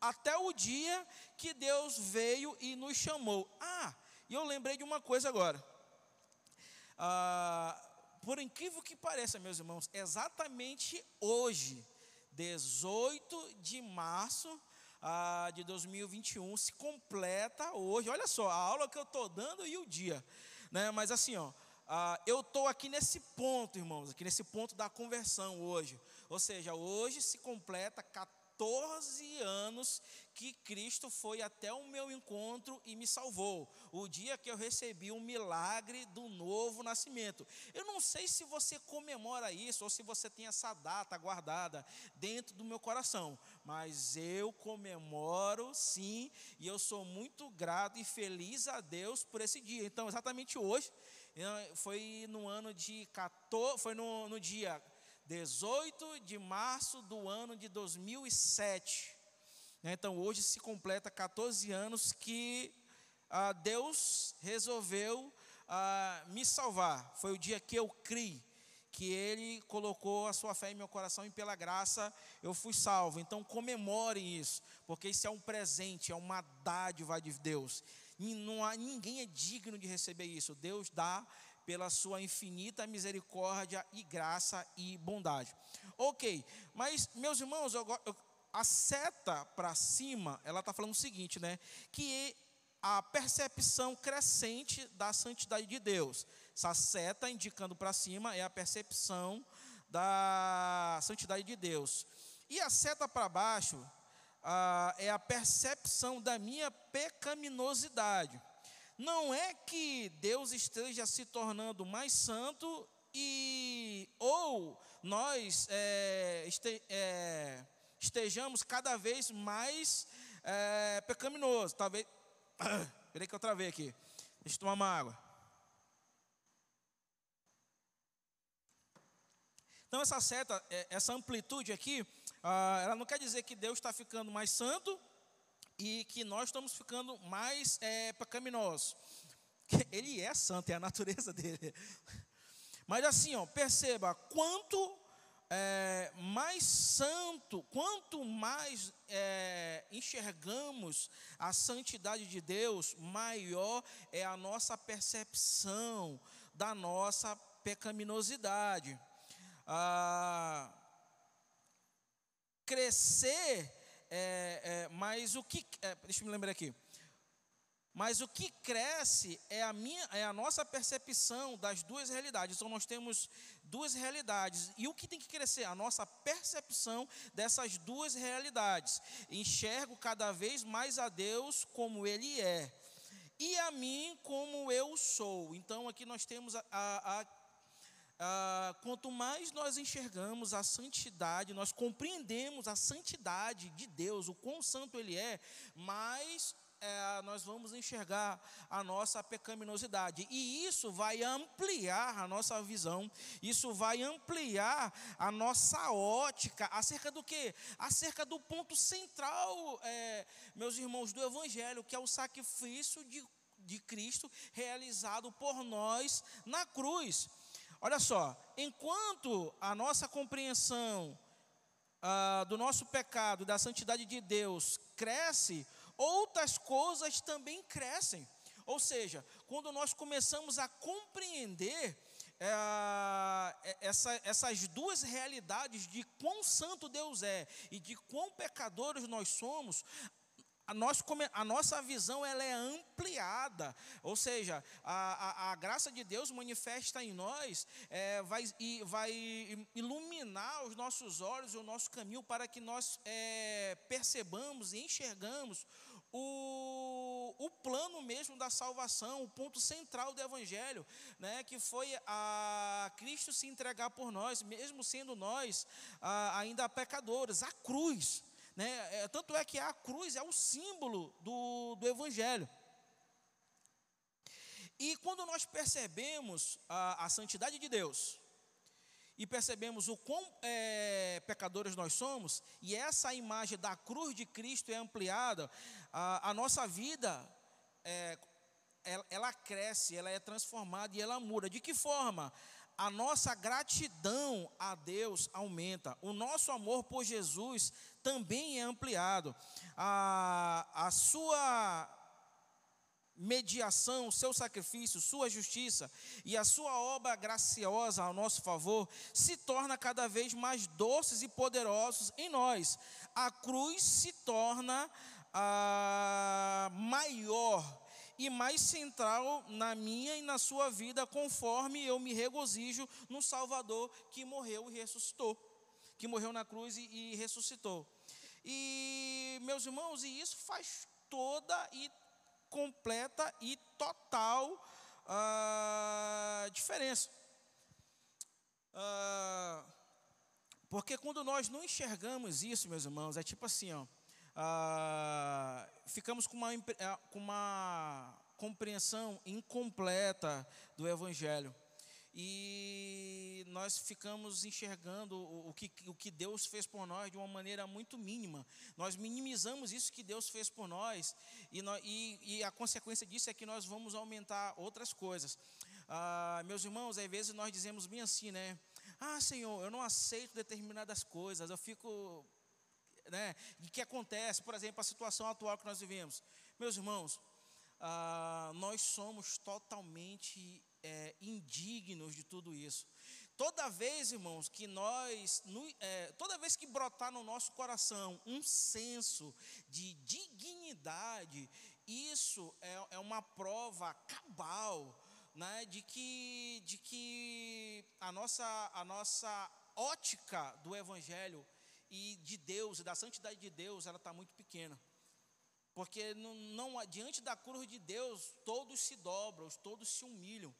Speaker 1: até o dia que Deus veio e nos chamou. Ah, e eu lembrei de uma coisa agora. Ah, por incrível que pareça, meus irmãos, exatamente hoje, 18 de março ah, de 2021, se completa hoje. Olha só, a aula que eu estou dando e o dia. Né? Mas assim, ó, ah, eu estou aqui nesse ponto, irmãos, aqui nesse ponto da conversão hoje. Ou seja, hoje se completa 14 anos que Cristo foi até o meu encontro e me salvou. O dia que eu recebi o milagre do novo nascimento. Eu não sei se você comemora isso ou se você tem essa data guardada dentro do meu coração, mas eu comemoro sim, e eu sou muito grato e feliz a Deus por esse dia. Então, exatamente hoje, foi no ano de 14, foi no, no dia 18 de março do ano de 2007. Então hoje se completa 14 anos que ah, Deus resolveu ah, me salvar. Foi o dia que eu criei, que Ele colocou a sua fé em meu coração e pela graça eu fui salvo. Então comemore isso, porque isso é um presente, é uma dádiva de Deus. E não há, ninguém é digno de receber isso. Deus dá pela sua infinita misericórdia e graça e bondade. Ok, mas meus irmãos, eu, eu, a seta para cima, ela está falando o seguinte, né? Que a percepção crescente da santidade de Deus. Essa seta indicando para cima é a percepção da santidade de Deus. E a seta para baixo ah, é a percepção da minha pecaminosidade. Não é que Deus esteja se tornando mais santo e ou nós é, este, é, estejamos cada vez mais é, pecaminoso. Talvez. Peraí que eu travei aqui. Deixa eu tomar uma água. Então, essa seta, é, essa amplitude aqui, ah, ela não quer dizer que Deus está ficando mais santo e que nós estamos ficando mais é, pecaminosos. Ele é santo, é a natureza dele. Mas assim, ó, perceba, quanto é, mais santo, quanto mais é, enxergamos a santidade de Deus, maior é a nossa percepção da nossa pecaminosidade. Ah, crescer, é, é, mas o que. É, deixa eu me lembrar aqui. Mas o que cresce é a, minha, é a nossa percepção das duas realidades. Então nós temos duas realidades. E o que tem que crescer? A nossa percepção dessas duas realidades. Enxergo cada vez mais a Deus como Ele é. E a mim como eu sou. Então aqui nós temos a, a, a ah, quanto mais nós enxergamos a santidade, nós compreendemos a santidade de Deus, o quão santo Ele é, mais é, nós vamos enxergar a nossa pecaminosidade. E isso vai ampliar a nossa visão, isso vai ampliar a nossa ótica acerca do que? Acerca do ponto central, é, meus irmãos, do Evangelho, que é o sacrifício de, de Cristo realizado por nós na cruz. Olha só, enquanto a nossa compreensão ah, do nosso pecado, da santidade de Deus cresce, outras coisas também crescem. Ou seja, quando nós começamos a compreender é, essa, essas duas realidades de quão santo Deus é e de quão pecadores nós somos, a, nós, a nossa visão ela é ampliada, ou seja, a, a, a graça de Deus manifesta em nós, é, vai, e, vai iluminar os nossos olhos e o nosso caminho para que nós é, percebamos e enxergamos o, o plano mesmo da salvação, o ponto central do Evangelho, né, que foi a Cristo se entregar por nós, mesmo sendo nós a, ainda pecadores, a cruz. Né? É, tanto é que a cruz é o símbolo do, do Evangelho. E quando nós percebemos a, a santidade de Deus, e percebemos o quão é, pecadores nós somos, e essa imagem da cruz de Cristo é ampliada, a, a nossa vida, é, ela, ela, cresce, ela é transformada e ela muda. De que forma? A nossa gratidão a Deus aumenta, o nosso amor por Jesus também é ampliado. A, a sua mediação, o seu sacrifício, sua justiça e a sua obra graciosa ao nosso favor se torna cada vez mais doces e poderosos em nós. A cruz se torna a maior e mais central na minha e na sua vida, conforme eu me regozijo no Salvador que morreu e ressuscitou, que morreu na cruz e, e ressuscitou. E, meus irmãos, e isso faz toda e completa e total uh, diferença. Uh, porque quando nós não enxergamos isso, meus irmãos, é tipo assim, ó, uh, ficamos com uma, com uma compreensão incompleta do Evangelho e nós ficamos enxergando o, que, o que Deus fez por nós de uma maneira muito mínima. Nós minimizamos isso que Deus fez por nós, e, nós, e, e a consequência disso é que nós vamos aumentar outras coisas. Ah, meus irmãos, às vezes nós dizemos bem assim, né? Ah, Senhor, eu não aceito determinadas coisas, eu fico. Né? E que acontece, por exemplo, a situação atual que nós vivemos. Meus irmãos, ah, nós somos totalmente é, indignos de tudo isso. Toda vez, irmãos, que nós, é, toda vez que brotar no nosso coração um senso de dignidade, isso é, é uma prova cabal, né, de que, de que a nossa, a nossa ótica do Evangelho e de Deus, e da santidade de Deus, ela está muito pequena. Porque não, não, diante da cruz de Deus, todos se dobram, todos se humilham.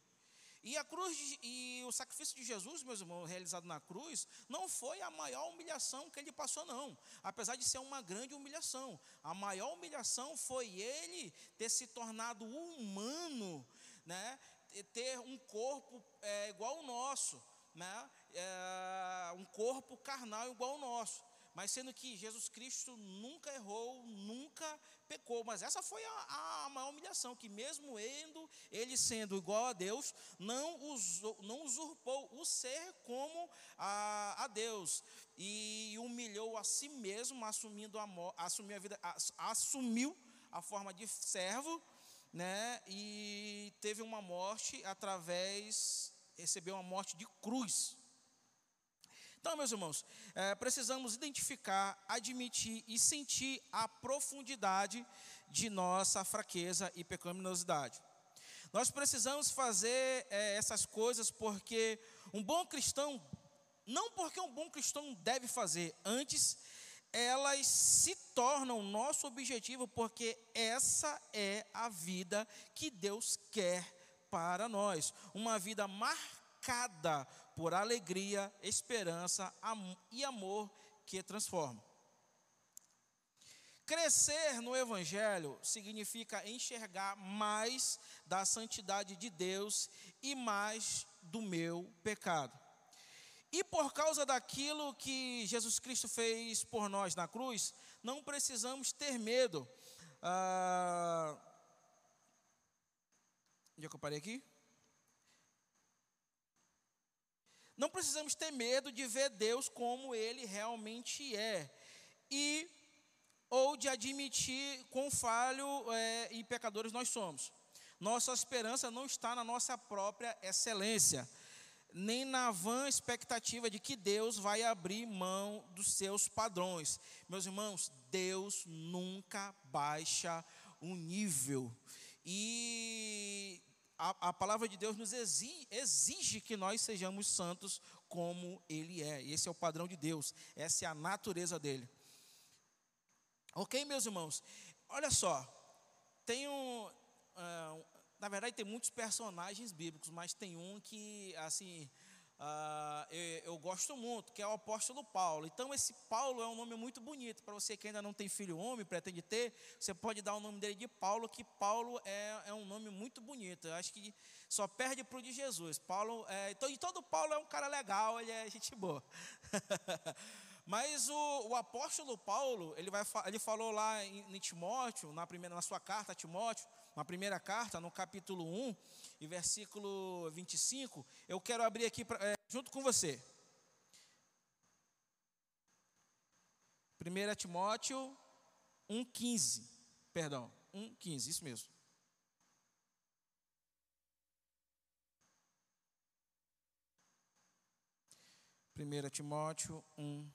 Speaker 1: E a cruz de, e o sacrifício de Jesus, meus irmãos, realizado na cruz, não foi a maior humilhação que ele passou, não. Apesar de ser uma grande humilhação, a maior humilhação foi ele ter se tornado humano, né? Ter um corpo é, igual ao nosso, né? É, um corpo carnal igual ao nosso. Mas sendo que Jesus Cristo nunca errou, nunca pecou. Mas essa foi a, a maior humilhação, que mesmo ele, ele sendo igual a Deus, não, usou, não usurpou o ser como a, a Deus. E humilhou a si mesmo, assumindo a, assumiu a vida, assumiu a forma de servo, né? E teve uma morte através, recebeu uma morte de cruz. Então, meus irmãos, é, precisamos identificar, admitir e sentir a profundidade de nossa fraqueza e pecaminosidade. Nós precisamos fazer é, essas coisas porque um bom cristão, não porque um bom cristão deve fazer, antes elas se tornam nosso objetivo, porque essa é a vida que Deus quer para nós. Uma vida marcada por alegria, esperança e amor que transforma. Crescer no Evangelho significa enxergar mais da santidade de Deus e mais do meu pecado. E por causa daquilo que Jesus Cristo fez por nós na cruz, não precisamos ter medo. Ah, onde é que eu parei aqui? Não precisamos ter medo de ver Deus como Ele realmente é. E ou de admitir quão falho é, e pecadores nós somos. Nossa esperança não está na nossa própria excelência, nem na vã expectativa de que Deus vai abrir mão dos seus padrões. Meus irmãos, Deus nunca baixa o nível. E a, a palavra de Deus nos exige, exige que nós sejamos santos como Ele é. Esse é o padrão de Deus, essa é a natureza dele. Ok, meus irmãos? Olha só, tem um. Uh, na verdade, tem muitos personagens bíblicos, mas tem um que, assim, Uh, eu, eu, gosto muito, que é o apóstolo Paulo. Então, esse Paulo é um nome muito bonito. Para você que ainda não tem filho homem, pretende ter, você pode dar o nome dele de Paulo, que Paulo é, é um nome muito bonito. Eu acho que só perde para o de Jesus. Paulo, é, então, e todo Paulo é um cara legal, ele é gente boa. Mas o, o, apóstolo Paulo, ele, vai, ele falou lá em, em Timóteo, na, primeira, na sua carta a Timóteo, na primeira carta, no capítulo 1, e versículo 25, eu quero abrir aqui pra, é, junto com você. 1 Timóteo 1,15. Perdão, 1,15, isso mesmo. Primeira Timóteo 1,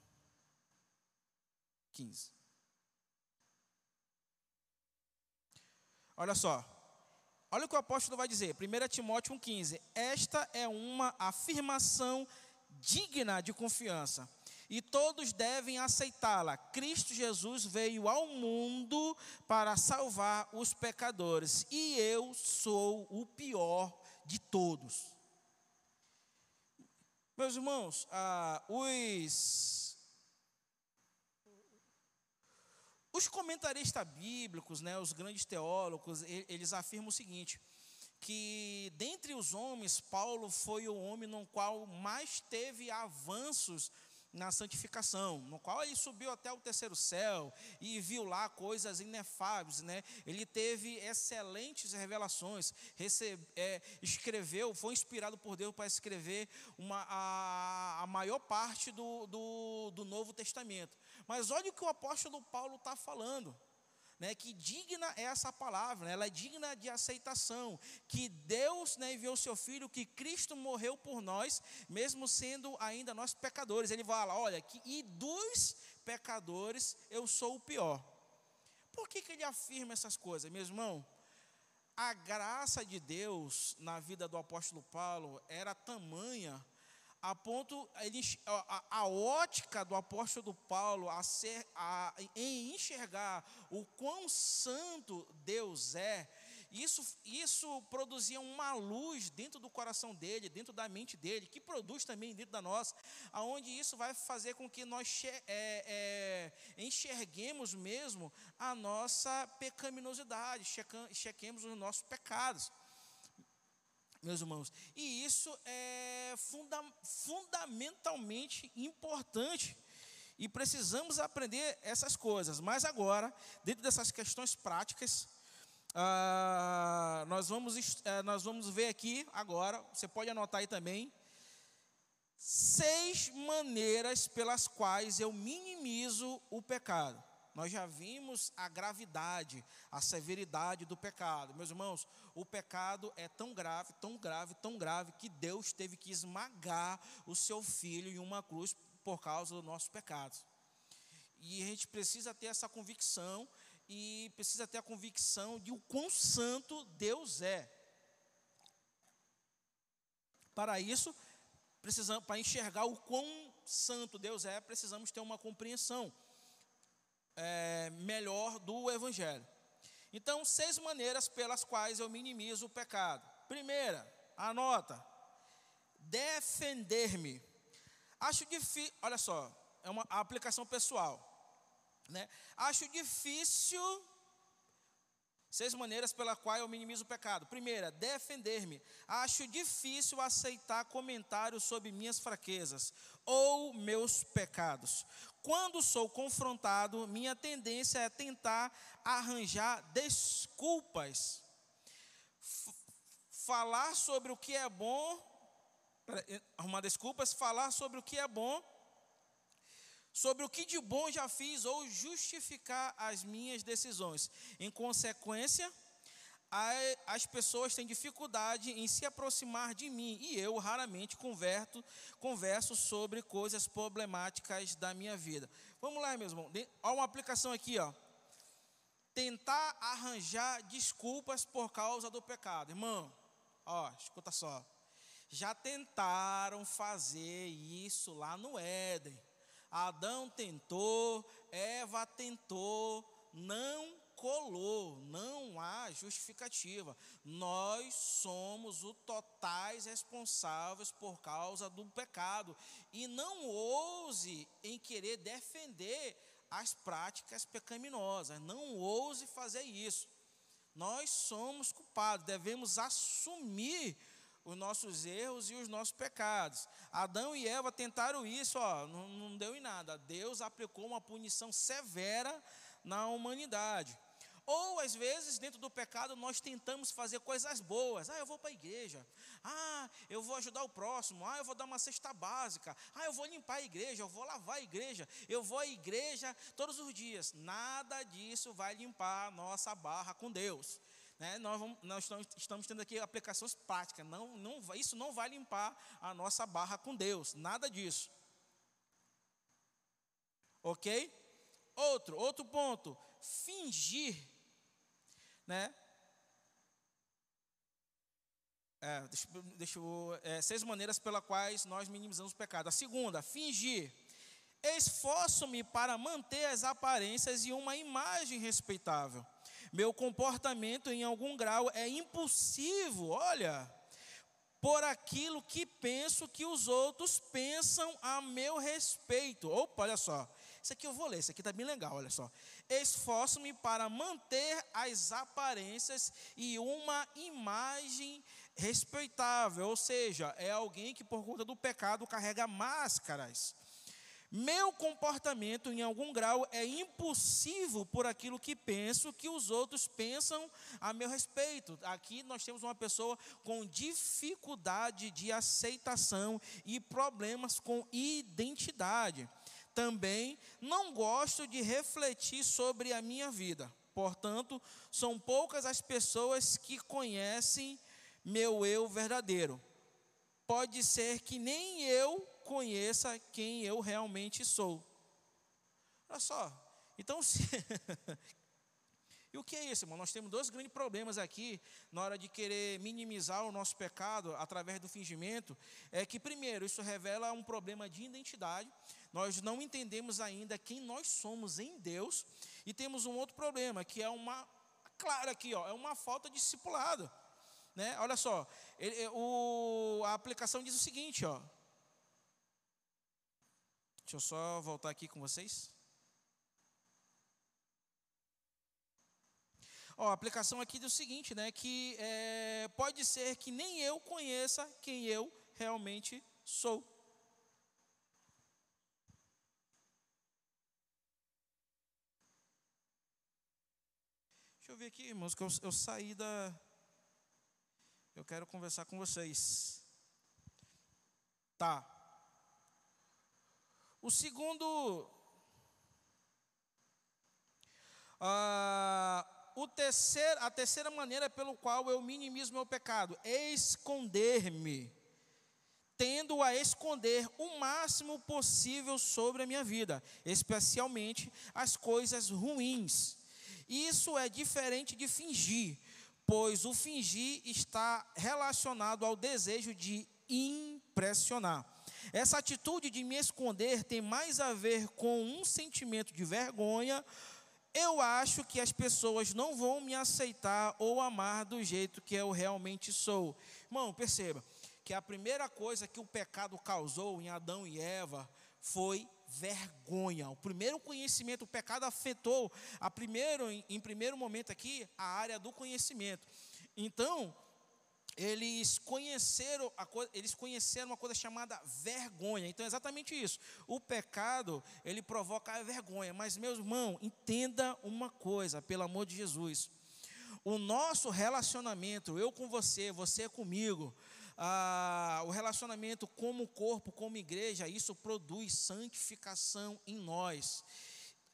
Speaker 1: 15. Olha só. Olha o que o apóstolo vai dizer, 1 Timóteo 1,15. Esta é uma afirmação digna de confiança, e todos devem aceitá-la. Cristo Jesus veio ao mundo para salvar os pecadores, e eu sou o pior de todos. Meus irmãos, ah, os Os comentaristas bíblicos, né, os grandes teólogos, eles afirmam o seguinte: que dentre os homens, Paulo foi o homem no qual mais teve avanços na santificação, no qual ele subiu até o terceiro céu e viu lá coisas inefáveis, né? Ele teve excelentes revelações, recebe, é, escreveu, foi inspirado por Deus para escrever uma, a, a maior parte do, do, do Novo Testamento. Mas olha o que o apóstolo Paulo está falando. Né, que digna é essa palavra, né, ela é digna de aceitação, que Deus né, enviou seu Filho, que Cristo morreu por nós, mesmo sendo ainda nós pecadores. Ele fala, olha, que, e dos pecadores eu sou o pior. Por que, que ele afirma essas coisas, meu irmão? A graça de Deus na vida do apóstolo Paulo era tamanha a ponto a, a, ótica do apóstolo Paulo a ser, a, em enxergar o quão santo Deus é, isso, isso produzia uma luz dentro do coração dele, dentro da mente dele, que produz também dentro da nossa, aonde isso vai fazer com que nós é, é, enxerguemos mesmo a nossa pecaminosidade, chequemos os nossos pecados meus irmãos. E isso é funda fundamentalmente importante. E precisamos aprender essas coisas. Mas agora, dentro dessas questões práticas, ah, nós, vamos, eh, nós vamos ver aqui agora, você pode anotar aí também, seis maneiras pelas quais eu minimizo o pecado. Nós já vimos a gravidade, a severidade do pecado. Meus irmãos, o pecado é tão grave, tão grave, tão grave, que Deus teve que esmagar o seu filho em uma cruz por causa dos nossos pecados. E a gente precisa ter essa convicção e precisa ter a convicção de o quão santo Deus é. Para isso, precisamos, para enxergar o quão santo Deus é, precisamos ter uma compreensão é, melhor do Evangelho. Então, seis maneiras pelas quais eu minimizo o pecado. Primeira, anota, defender-me. Acho difícil, olha só, é uma aplicação pessoal. Né? Acho difícil Seis maneiras pela qual eu minimizo o pecado. Primeira, defender-me. Acho difícil aceitar comentários sobre minhas fraquezas ou meus pecados. Quando sou confrontado, minha tendência é tentar arranjar desculpas. Falar sobre o que é bom, arrumar desculpas, falar sobre o que é bom sobre o que de bom já fiz ou justificar as minhas decisões. Em consequência, as pessoas têm dificuldade em se aproximar de mim e eu raramente converto, converso sobre coisas problemáticas da minha vida. Vamos lá, meus irmãos. Olha uma aplicação aqui, ó. Tentar arranjar desculpas por causa do pecado. Irmão, ó, escuta só. Já tentaram fazer isso lá no Éden Adão tentou, Eva tentou, não colou, não há justificativa. Nós somos os totais responsáveis por causa do pecado. E não ouse em querer defender as práticas pecaminosas, não ouse fazer isso. Nós somos culpados, devemos assumir os nossos erros e os nossos pecados. Adão e Eva tentaram isso, ó, não, não deu em nada. Deus aplicou uma punição severa na humanidade. Ou às vezes, dentro do pecado, nós tentamos fazer coisas boas. Ah, eu vou para a igreja. Ah, eu vou ajudar o próximo. Ah, eu vou dar uma cesta básica. Ah, eu vou limpar a igreja. Eu vou lavar a igreja. Eu vou à igreja todos os dias. Nada disso vai limpar a nossa barra com Deus. Né? Nós, vamos, nós estamos, tendo aqui aplicações práticas. Não, não, isso não vai limpar a nossa barra com Deus, nada disso. Ok? Outro, outro ponto, fingir, né? É, deixa, deixa é, seis maneiras pelas quais nós minimizamos o pecado. A segunda, fingir. Esforço-me para manter as aparências e uma imagem respeitável. Meu comportamento, em algum grau, é impulsivo, olha, por aquilo que penso que os outros pensam a meu respeito. Opa, olha só. Isso aqui eu vou ler, isso aqui está bem legal, olha só. Esforço-me para manter as aparências e uma imagem respeitável, ou seja, é alguém que por conta do pecado carrega máscaras. Meu comportamento, em algum grau, é impulsivo por aquilo que penso que os outros pensam a meu respeito. Aqui nós temos uma pessoa com dificuldade de aceitação e problemas com identidade. Também não gosto de refletir sobre a minha vida. Portanto, são poucas as pessoas que conhecem meu eu verdadeiro. Pode ser que nem eu conheça quem eu realmente sou. Olha só. Então, se... e o que é isso, irmão? Nós temos dois grandes problemas aqui na hora de querer minimizar o nosso pecado através do fingimento. É que, primeiro, isso revela um problema de identidade. Nós não entendemos ainda quem nós somos em Deus. E temos um outro problema, que é uma clara aqui, ó, é uma falta de discipulado. Né? Olha só, ele, o, a aplicação diz o seguinte, ó. Deixa eu só voltar aqui com vocês. Ó, a aplicação aqui diz o seguinte, né? Que é, pode ser que nem eu conheça quem eu realmente sou. Deixa eu ver aqui, irmãos, que eu, eu saí da. Eu quero conversar com vocês. Tá. O segundo. Ah, o terceiro, a terceira maneira pelo qual eu minimizo meu pecado é esconder-me, tendo a esconder o máximo possível sobre a minha vida, especialmente as coisas ruins. Isso é diferente de fingir, pois o fingir está relacionado ao desejo de impressionar. Essa atitude de me esconder tem mais a ver com um sentimento de vergonha. Eu acho que as pessoas não vão me aceitar ou amar do jeito que eu realmente sou. Irmão, perceba que a primeira coisa que o pecado causou em Adão e Eva foi vergonha. O primeiro conhecimento, o pecado afetou a primeiro, em, primeiro momento aqui, a área do conhecimento. Então, eles conheceram, a, eles conheceram uma coisa chamada vergonha. Então é exatamente isso. O pecado, ele provoca a vergonha. Mas, meus irmãos, entenda uma coisa, pelo amor de Jesus. O nosso relacionamento, eu com você, você comigo, ah, o relacionamento como corpo, como igreja, isso produz santificação em nós.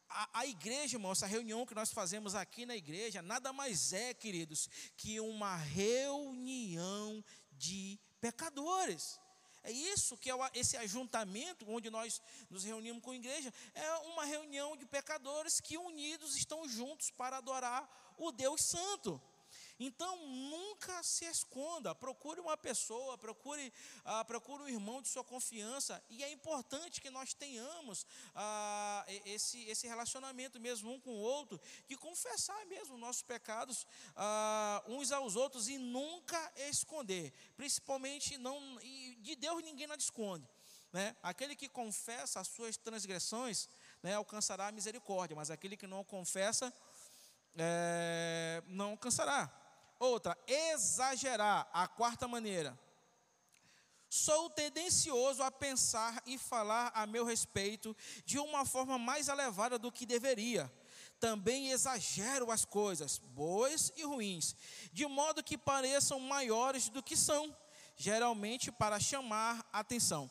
Speaker 1: A, a, igreja, irmão, essa reunião que nós fazemos aqui na igreja, nada mais é, queridos, que uma reunião de pecadores. É isso que é esse ajuntamento onde nós nos reunimos com a igreja, é uma reunião de pecadores que unidos estão juntos para adorar o Deus Santo. Então, nunca se esconda. Procure uma pessoa, procure, ah, procure um irmão de sua confiança. E é importante que nós tenhamos ah, esse, esse relacionamento mesmo um com o outro, de confessar mesmo nossos pecados ah, uns aos outros e nunca esconder. Principalmente, não, de Deus ninguém nada esconde. Né? Aquele que confessa as suas transgressões né, alcançará a misericórdia, mas aquele que não confessa é, não alcançará. Outra, exagerar. A quarta maneira. Sou tendencioso a pensar e falar a meu respeito de uma forma mais elevada do que deveria. Também exagero as coisas, boas e ruins, de modo que pareçam maiores do que são, geralmente para chamar atenção.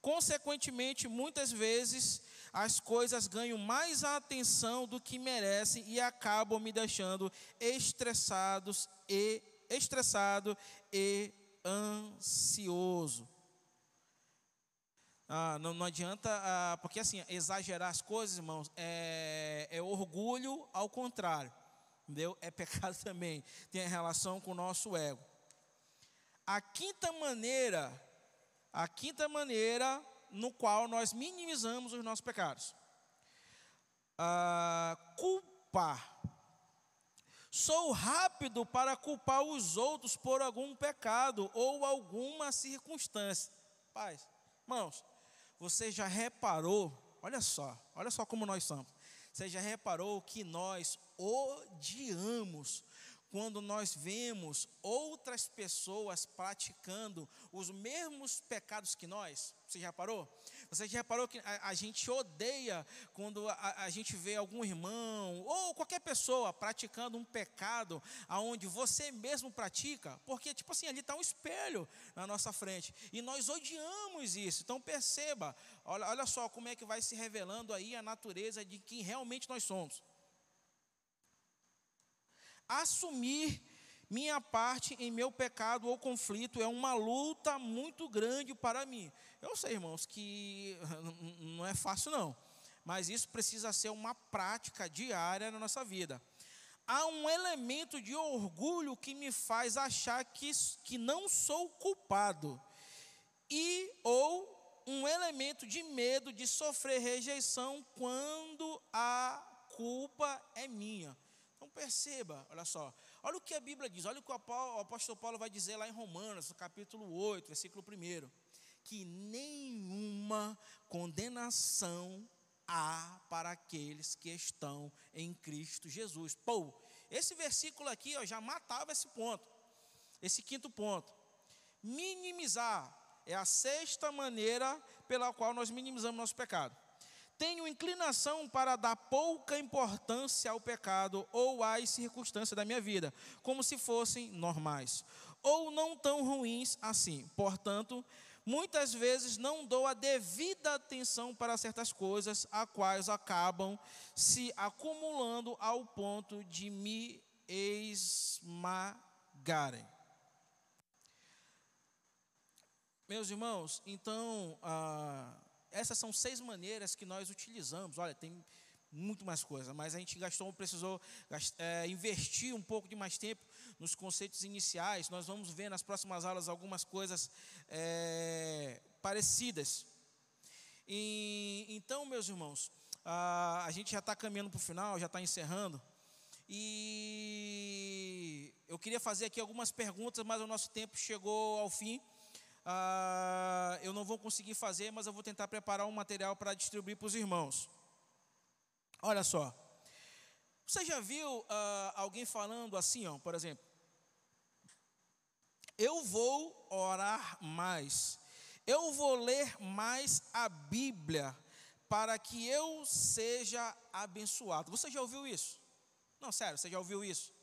Speaker 1: Consequentemente, muitas vezes as coisas ganham mais atenção do que merecem e acabam me deixando estressados e estressado e ansioso. Ah, não, não, adianta, ah, porque assim, exagerar as coisas, irmãos, é, é orgulho ao contrário, entendeu? É pecado também, tem relação com o nosso ego. A quinta maneira, a quinta maneira no qual nós minimizamos os nossos pecados. Ah, culpar. Sou rápido para culpar os outros por algum pecado ou alguma circunstância. Paz, irmãos, você já reparou? Olha só, olha só como nós somos. Você já reparou que nós odiamos quando nós vemos outras pessoas praticando os mesmos pecados que nós? Você já reparou? Você já reparou que a, a gente odeia quando a, a, gente vê algum irmão ou qualquer pessoa praticando um pecado aonde você mesmo pratica? Porque, tipo assim, ali está um espelho na nossa frente. E nós odiamos isso. Então perceba, olha, olha só como é que vai se revelando aí a natureza de quem realmente nós somos assumir minha parte em meu pecado ou conflito é uma luta muito grande para mim. Eu sei, irmãos, que não é fácil não, mas isso precisa ser uma prática diária na nossa vida. Há um elemento de orgulho que me faz achar que, que não sou culpado, e ou um elemento de medo de sofrer rejeição quando a culpa é minha. Então perceba, olha só, olha o que a Bíblia diz, olha o que o apóstolo Paulo vai dizer lá em Romanos, no capítulo 8, versículo 1, que nenhuma condenação há para aqueles que estão em Cristo Jesus. Pô, esse versículo aqui ó, já matava esse ponto, esse quinto ponto. Minimizar é a sexta maneira pela qual nós minimizamos nosso pecado tenho inclinação para dar pouca importância ao pecado ou às circunstâncias da minha vida, como se fossem normais, ou não tão ruins assim. Portanto, muitas vezes não dou a devida atenção para certas coisas, a quais acabam se acumulando ao ponto de me esmagarem. Meus irmãos, então, ah, essas são seis maneiras que nós utilizamos. Olha, tem muito mais coisa, mas a gente gastou, precisou é, investir um pouco de mais tempo nos conceitos iniciais. Nós vamos ver nas próximas aulas algumas coisas é, parecidas. E, então, meus irmãos, a, a gente já está caminhando para o final, já está encerrando. E eu queria fazer aqui algumas perguntas, mas o nosso tempo chegou ao fim ah, eu não vou conseguir fazer, mas eu vou tentar preparar um material para distribuir para os irmãos. Olha só. Você já viu ah, alguém falando assim, ó, por exemplo? Eu vou orar mais. Eu vou ler mais a Bíblia para que eu seja abençoado. Você já ouviu isso? Não, sério, você já ouviu isso?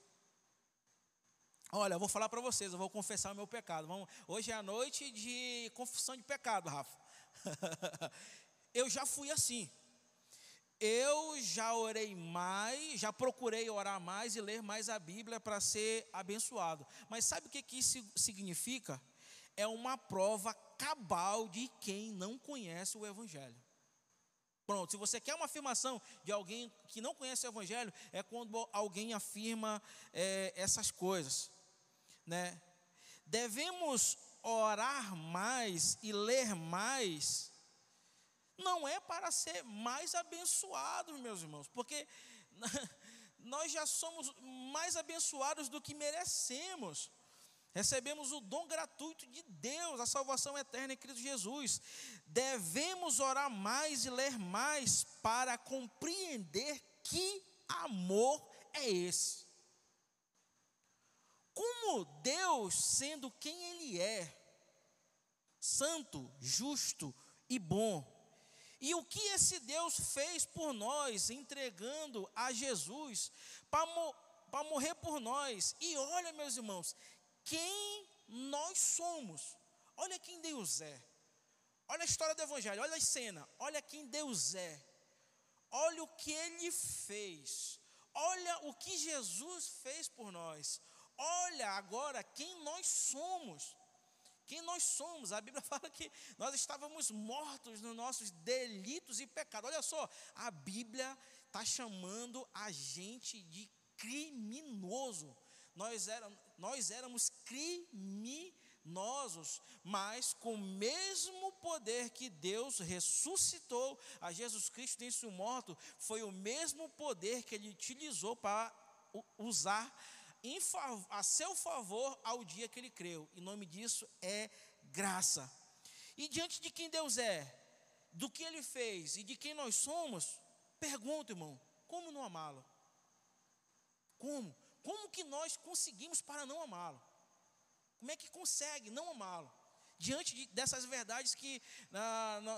Speaker 1: Olha, eu vou falar para vocês, eu vou confessar o meu pecado. Vamos, hoje é a noite de confissão de pecado, Rafa. eu já fui assim. Eu já orei mais, já procurei orar mais e ler mais a Bíblia para ser abençoado. Mas sabe o que, que isso significa? É uma prova cabal de quem não conhece o Evangelho. Pronto, se você quer uma afirmação de alguém que não conhece o Evangelho, é quando alguém afirma é, essas coisas né? Devemos orar mais e ler mais, não é para ser mais abençoados, meus irmãos, porque nós já somos mais abençoados do que merecemos. Recebemos o dom gratuito de Deus, a salvação eterna em Cristo Jesus. Devemos orar mais e ler mais para compreender que amor é esse. Como Deus, sendo quem Ele é, santo, justo e bom, e o que esse Deus fez por nós, entregando a Jesus para mo morrer por nós. E olha, meus irmãos, quem nós somos. Olha quem Deus é. Olha a história do Evangelho, olha a cena, olha quem Deus é. Olha o que ele fez. Olha o que Jesus fez por nós. Olha agora quem nós somos. Quem nós somos. A Bíblia fala que nós estávamos mortos nos nossos delitos e pecados. Olha só, a Bíblia está chamando a gente de criminoso. Nós éramos, nós éramos criminosos, mas com o mesmo poder que Deus ressuscitou a Jesus Cristo em seu morto, foi o mesmo poder que ele utilizou para usar a seu favor ao dia que ele creu. E nome disso é graça. E diante de quem Deus é, do que ele fez e de quem nós somos, pergunto, irmão, como não amá-lo? Como? Como que nós conseguimos para não amá-lo? Como é que consegue não amá-lo? Diante de, dessas verdades que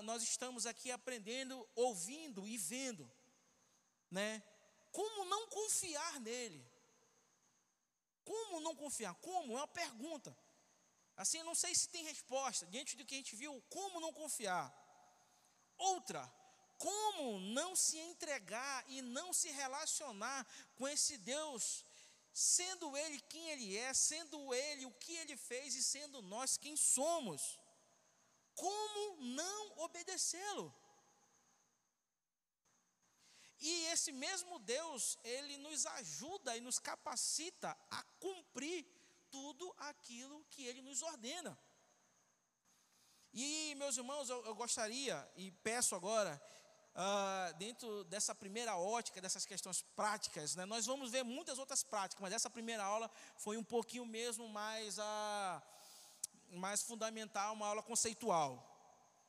Speaker 1: nós estamos aqui aprendendo, ouvindo e vendo, né? Como não confiar nele? Como não confiar? Como? É uma pergunta. Assim, não sei se tem resposta. Diante do que a gente viu, como não confiar? Outra, como não se entregar e não se relacionar com esse Deus, sendo Ele quem Ele é, sendo Ele o que Ele fez e sendo nós quem somos? Como não obedecê-lo? E esse mesmo Deus, ele nos ajuda e nos capacita a cumprir tudo aquilo que ele nos ordena. E, meus irmãos, eu, eu gostaria e peço agora uh, dentro dessa primeira ótica, dessas questões práticas, né, nós vamos ver muitas outras práticas, mas essa primeira aula foi um pouquinho mesmo mais, uh, mais fundamental, uma aula conceitual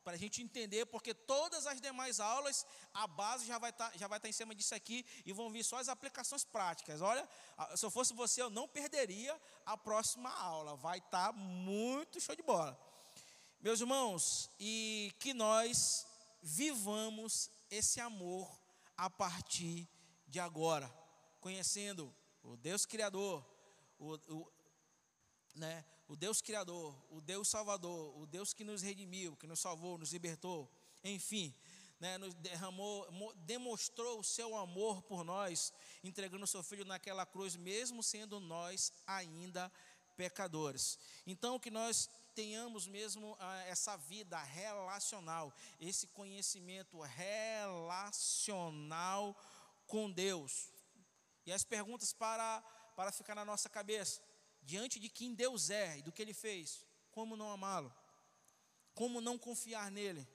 Speaker 1: para a gente entender, porque todas as demais aulas, a base já vai estar tá, já vai estar tá em cima disso aqui e vão vir só as aplicações práticas. Olha, se eu fosse você, eu não perderia a próxima aula, vai estar tá muito show de bola. Meus irmãos, e que nós vivamos esse amor a partir de agora, conhecendo o Deus Criador, o, o né, o Deus Criador, o Deus Salvador, o Deus que nos redimiu, que nos salvou, nos libertou, enfim, né, nos derramou, demonstrou o seu amor por nós, entregando o seu filho naquela cruz, mesmo sendo nós ainda pecadores. Então, que nós tenhamos mesmo ah, essa vida relacional, esse conhecimento relacional com Deus. E as perguntas para, para ficar na nossa cabeça diante de quem Deus é e do que Ele fez, como não amá-lo? Como não confiar nele?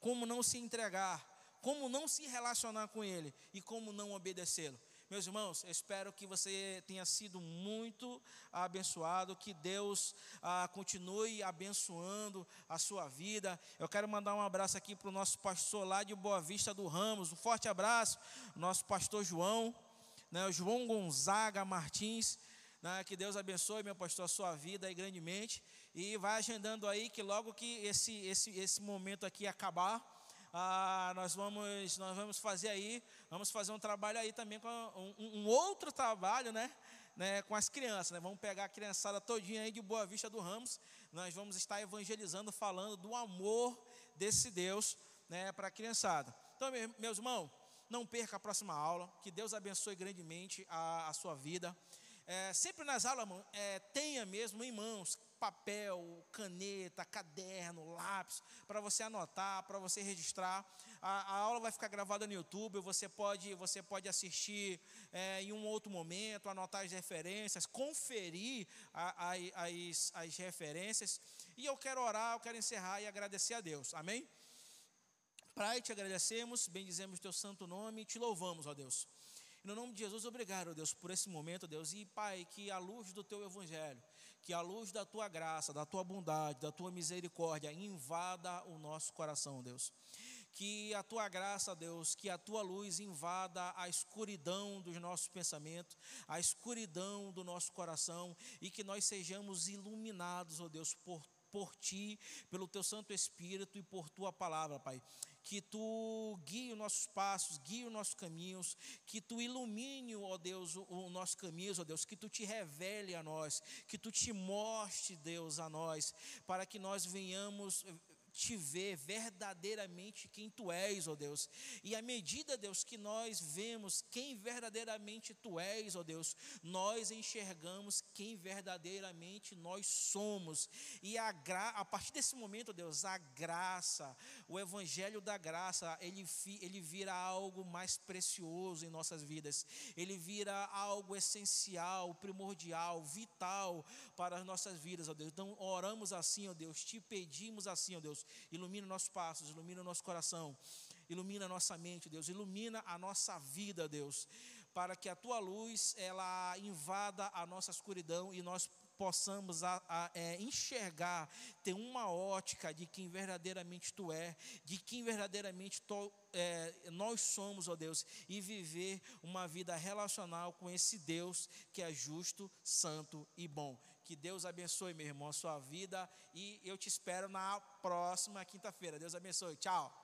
Speaker 1: Como não se entregar? Como não se relacionar com Ele? E como não obedecê-lo? Meus irmãos, eu espero que você tenha sido muito abençoado, que Deus ah, continue abençoando a sua vida. Eu quero mandar um abraço aqui para o nosso pastor lá de Boa Vista do Ramos, um forte abraço, nosso pastor João, né, João Gonzaga Martins. Né, que Deus abençoe, meu pastor, a sua vida aí grandemente. E vai agendando aí que logo que esse, esse, esse momento aqui acabar, ah, nós, vamos, nós vamos fazer aí, vamos fazer um trabalho aí também com um, um outro trabalho, né? Né, com as crianças, né? vamos pegar a criançada todinha aí de Boa Vista do Ramos, nós vamos estar evangelizando, falando do amor desse Deus né, para a criançada. Então, meus irmãos, não perca a próxima aula, que Deus abençoe grandemente a, a sua vida. É, sempre nas aulas, é, tenha mesmo em mãos papel, caneta, caderno, lápis, para você anotar, para você registrar. A, a, aula vai ficar gravada no YouTube, você pode, você pode assistir é, em um outro momento, anotar as referências, conferir a, a, as, as referências. E eu quero orar, eu quero encerrar e agradecer a Deus. Amém? Pai, te agradecemos, bendizemos teu santo nome e te louvamos, ó Deus. No nome de Jesus, obrigado, Deus, por esse momento, Deus. E, Pai, que a luz do Teu Evangelho, que a luz da Tua graça, da Tua bondade, da Tua misericórdia invada o nosso coração, Deus. Que a Tua graça, Deus, que a Tua luz invada a escuridão dos nossos pensamentos, a escuridão do nosso coração e que nós sejamos iluminados, ó Deus, por por ti, pelo teu Santo Espírito e por tua palavra, Pai. Que tu guie os nossos passos, guie os nossos caminhos, que tu ilumine, ó Deus, o, nosso caminho, ó Deus, que tu te revele a nós, que tu te mostre, Deus, a nós, para que nós venhamos te ver verdadeiramente quem tu és, ó Deus. E à medida, Deus, que nós vemos quem verdadeiramente tu és, ó Deus, nós enxergamos quem verdadeiramente nós somos. E a, gra a partir desse momento, ó Deus, a graça, o evangelho da graça, ele, ele vira algo mais precioso em nossas vidas. Ele vira algo essencial, primordial, vital para as nossas vidas, ó Deus. Então, oramos assim, ó Deus, te pedimos assim, ó Deus ilumina nossos passos, ilumina nosso coração, ilumina nossa mente, Deus, ilumina a nossa vida, Deus, para que a tua luz ela invada a nossa escuridão e nós possamos a, a, é, enxergar, ter uma ótica de quem verdadeiramente tu é, de quem verdadeiramente é, nós somos, ó Deus, e viver uma vida relacional com esse Deus que é justo, santo e bom. Que Deus abençoe, meu irmão, a sua vida. E eu te espero na próxima quinta-feira. Deus abençoe. Tchau.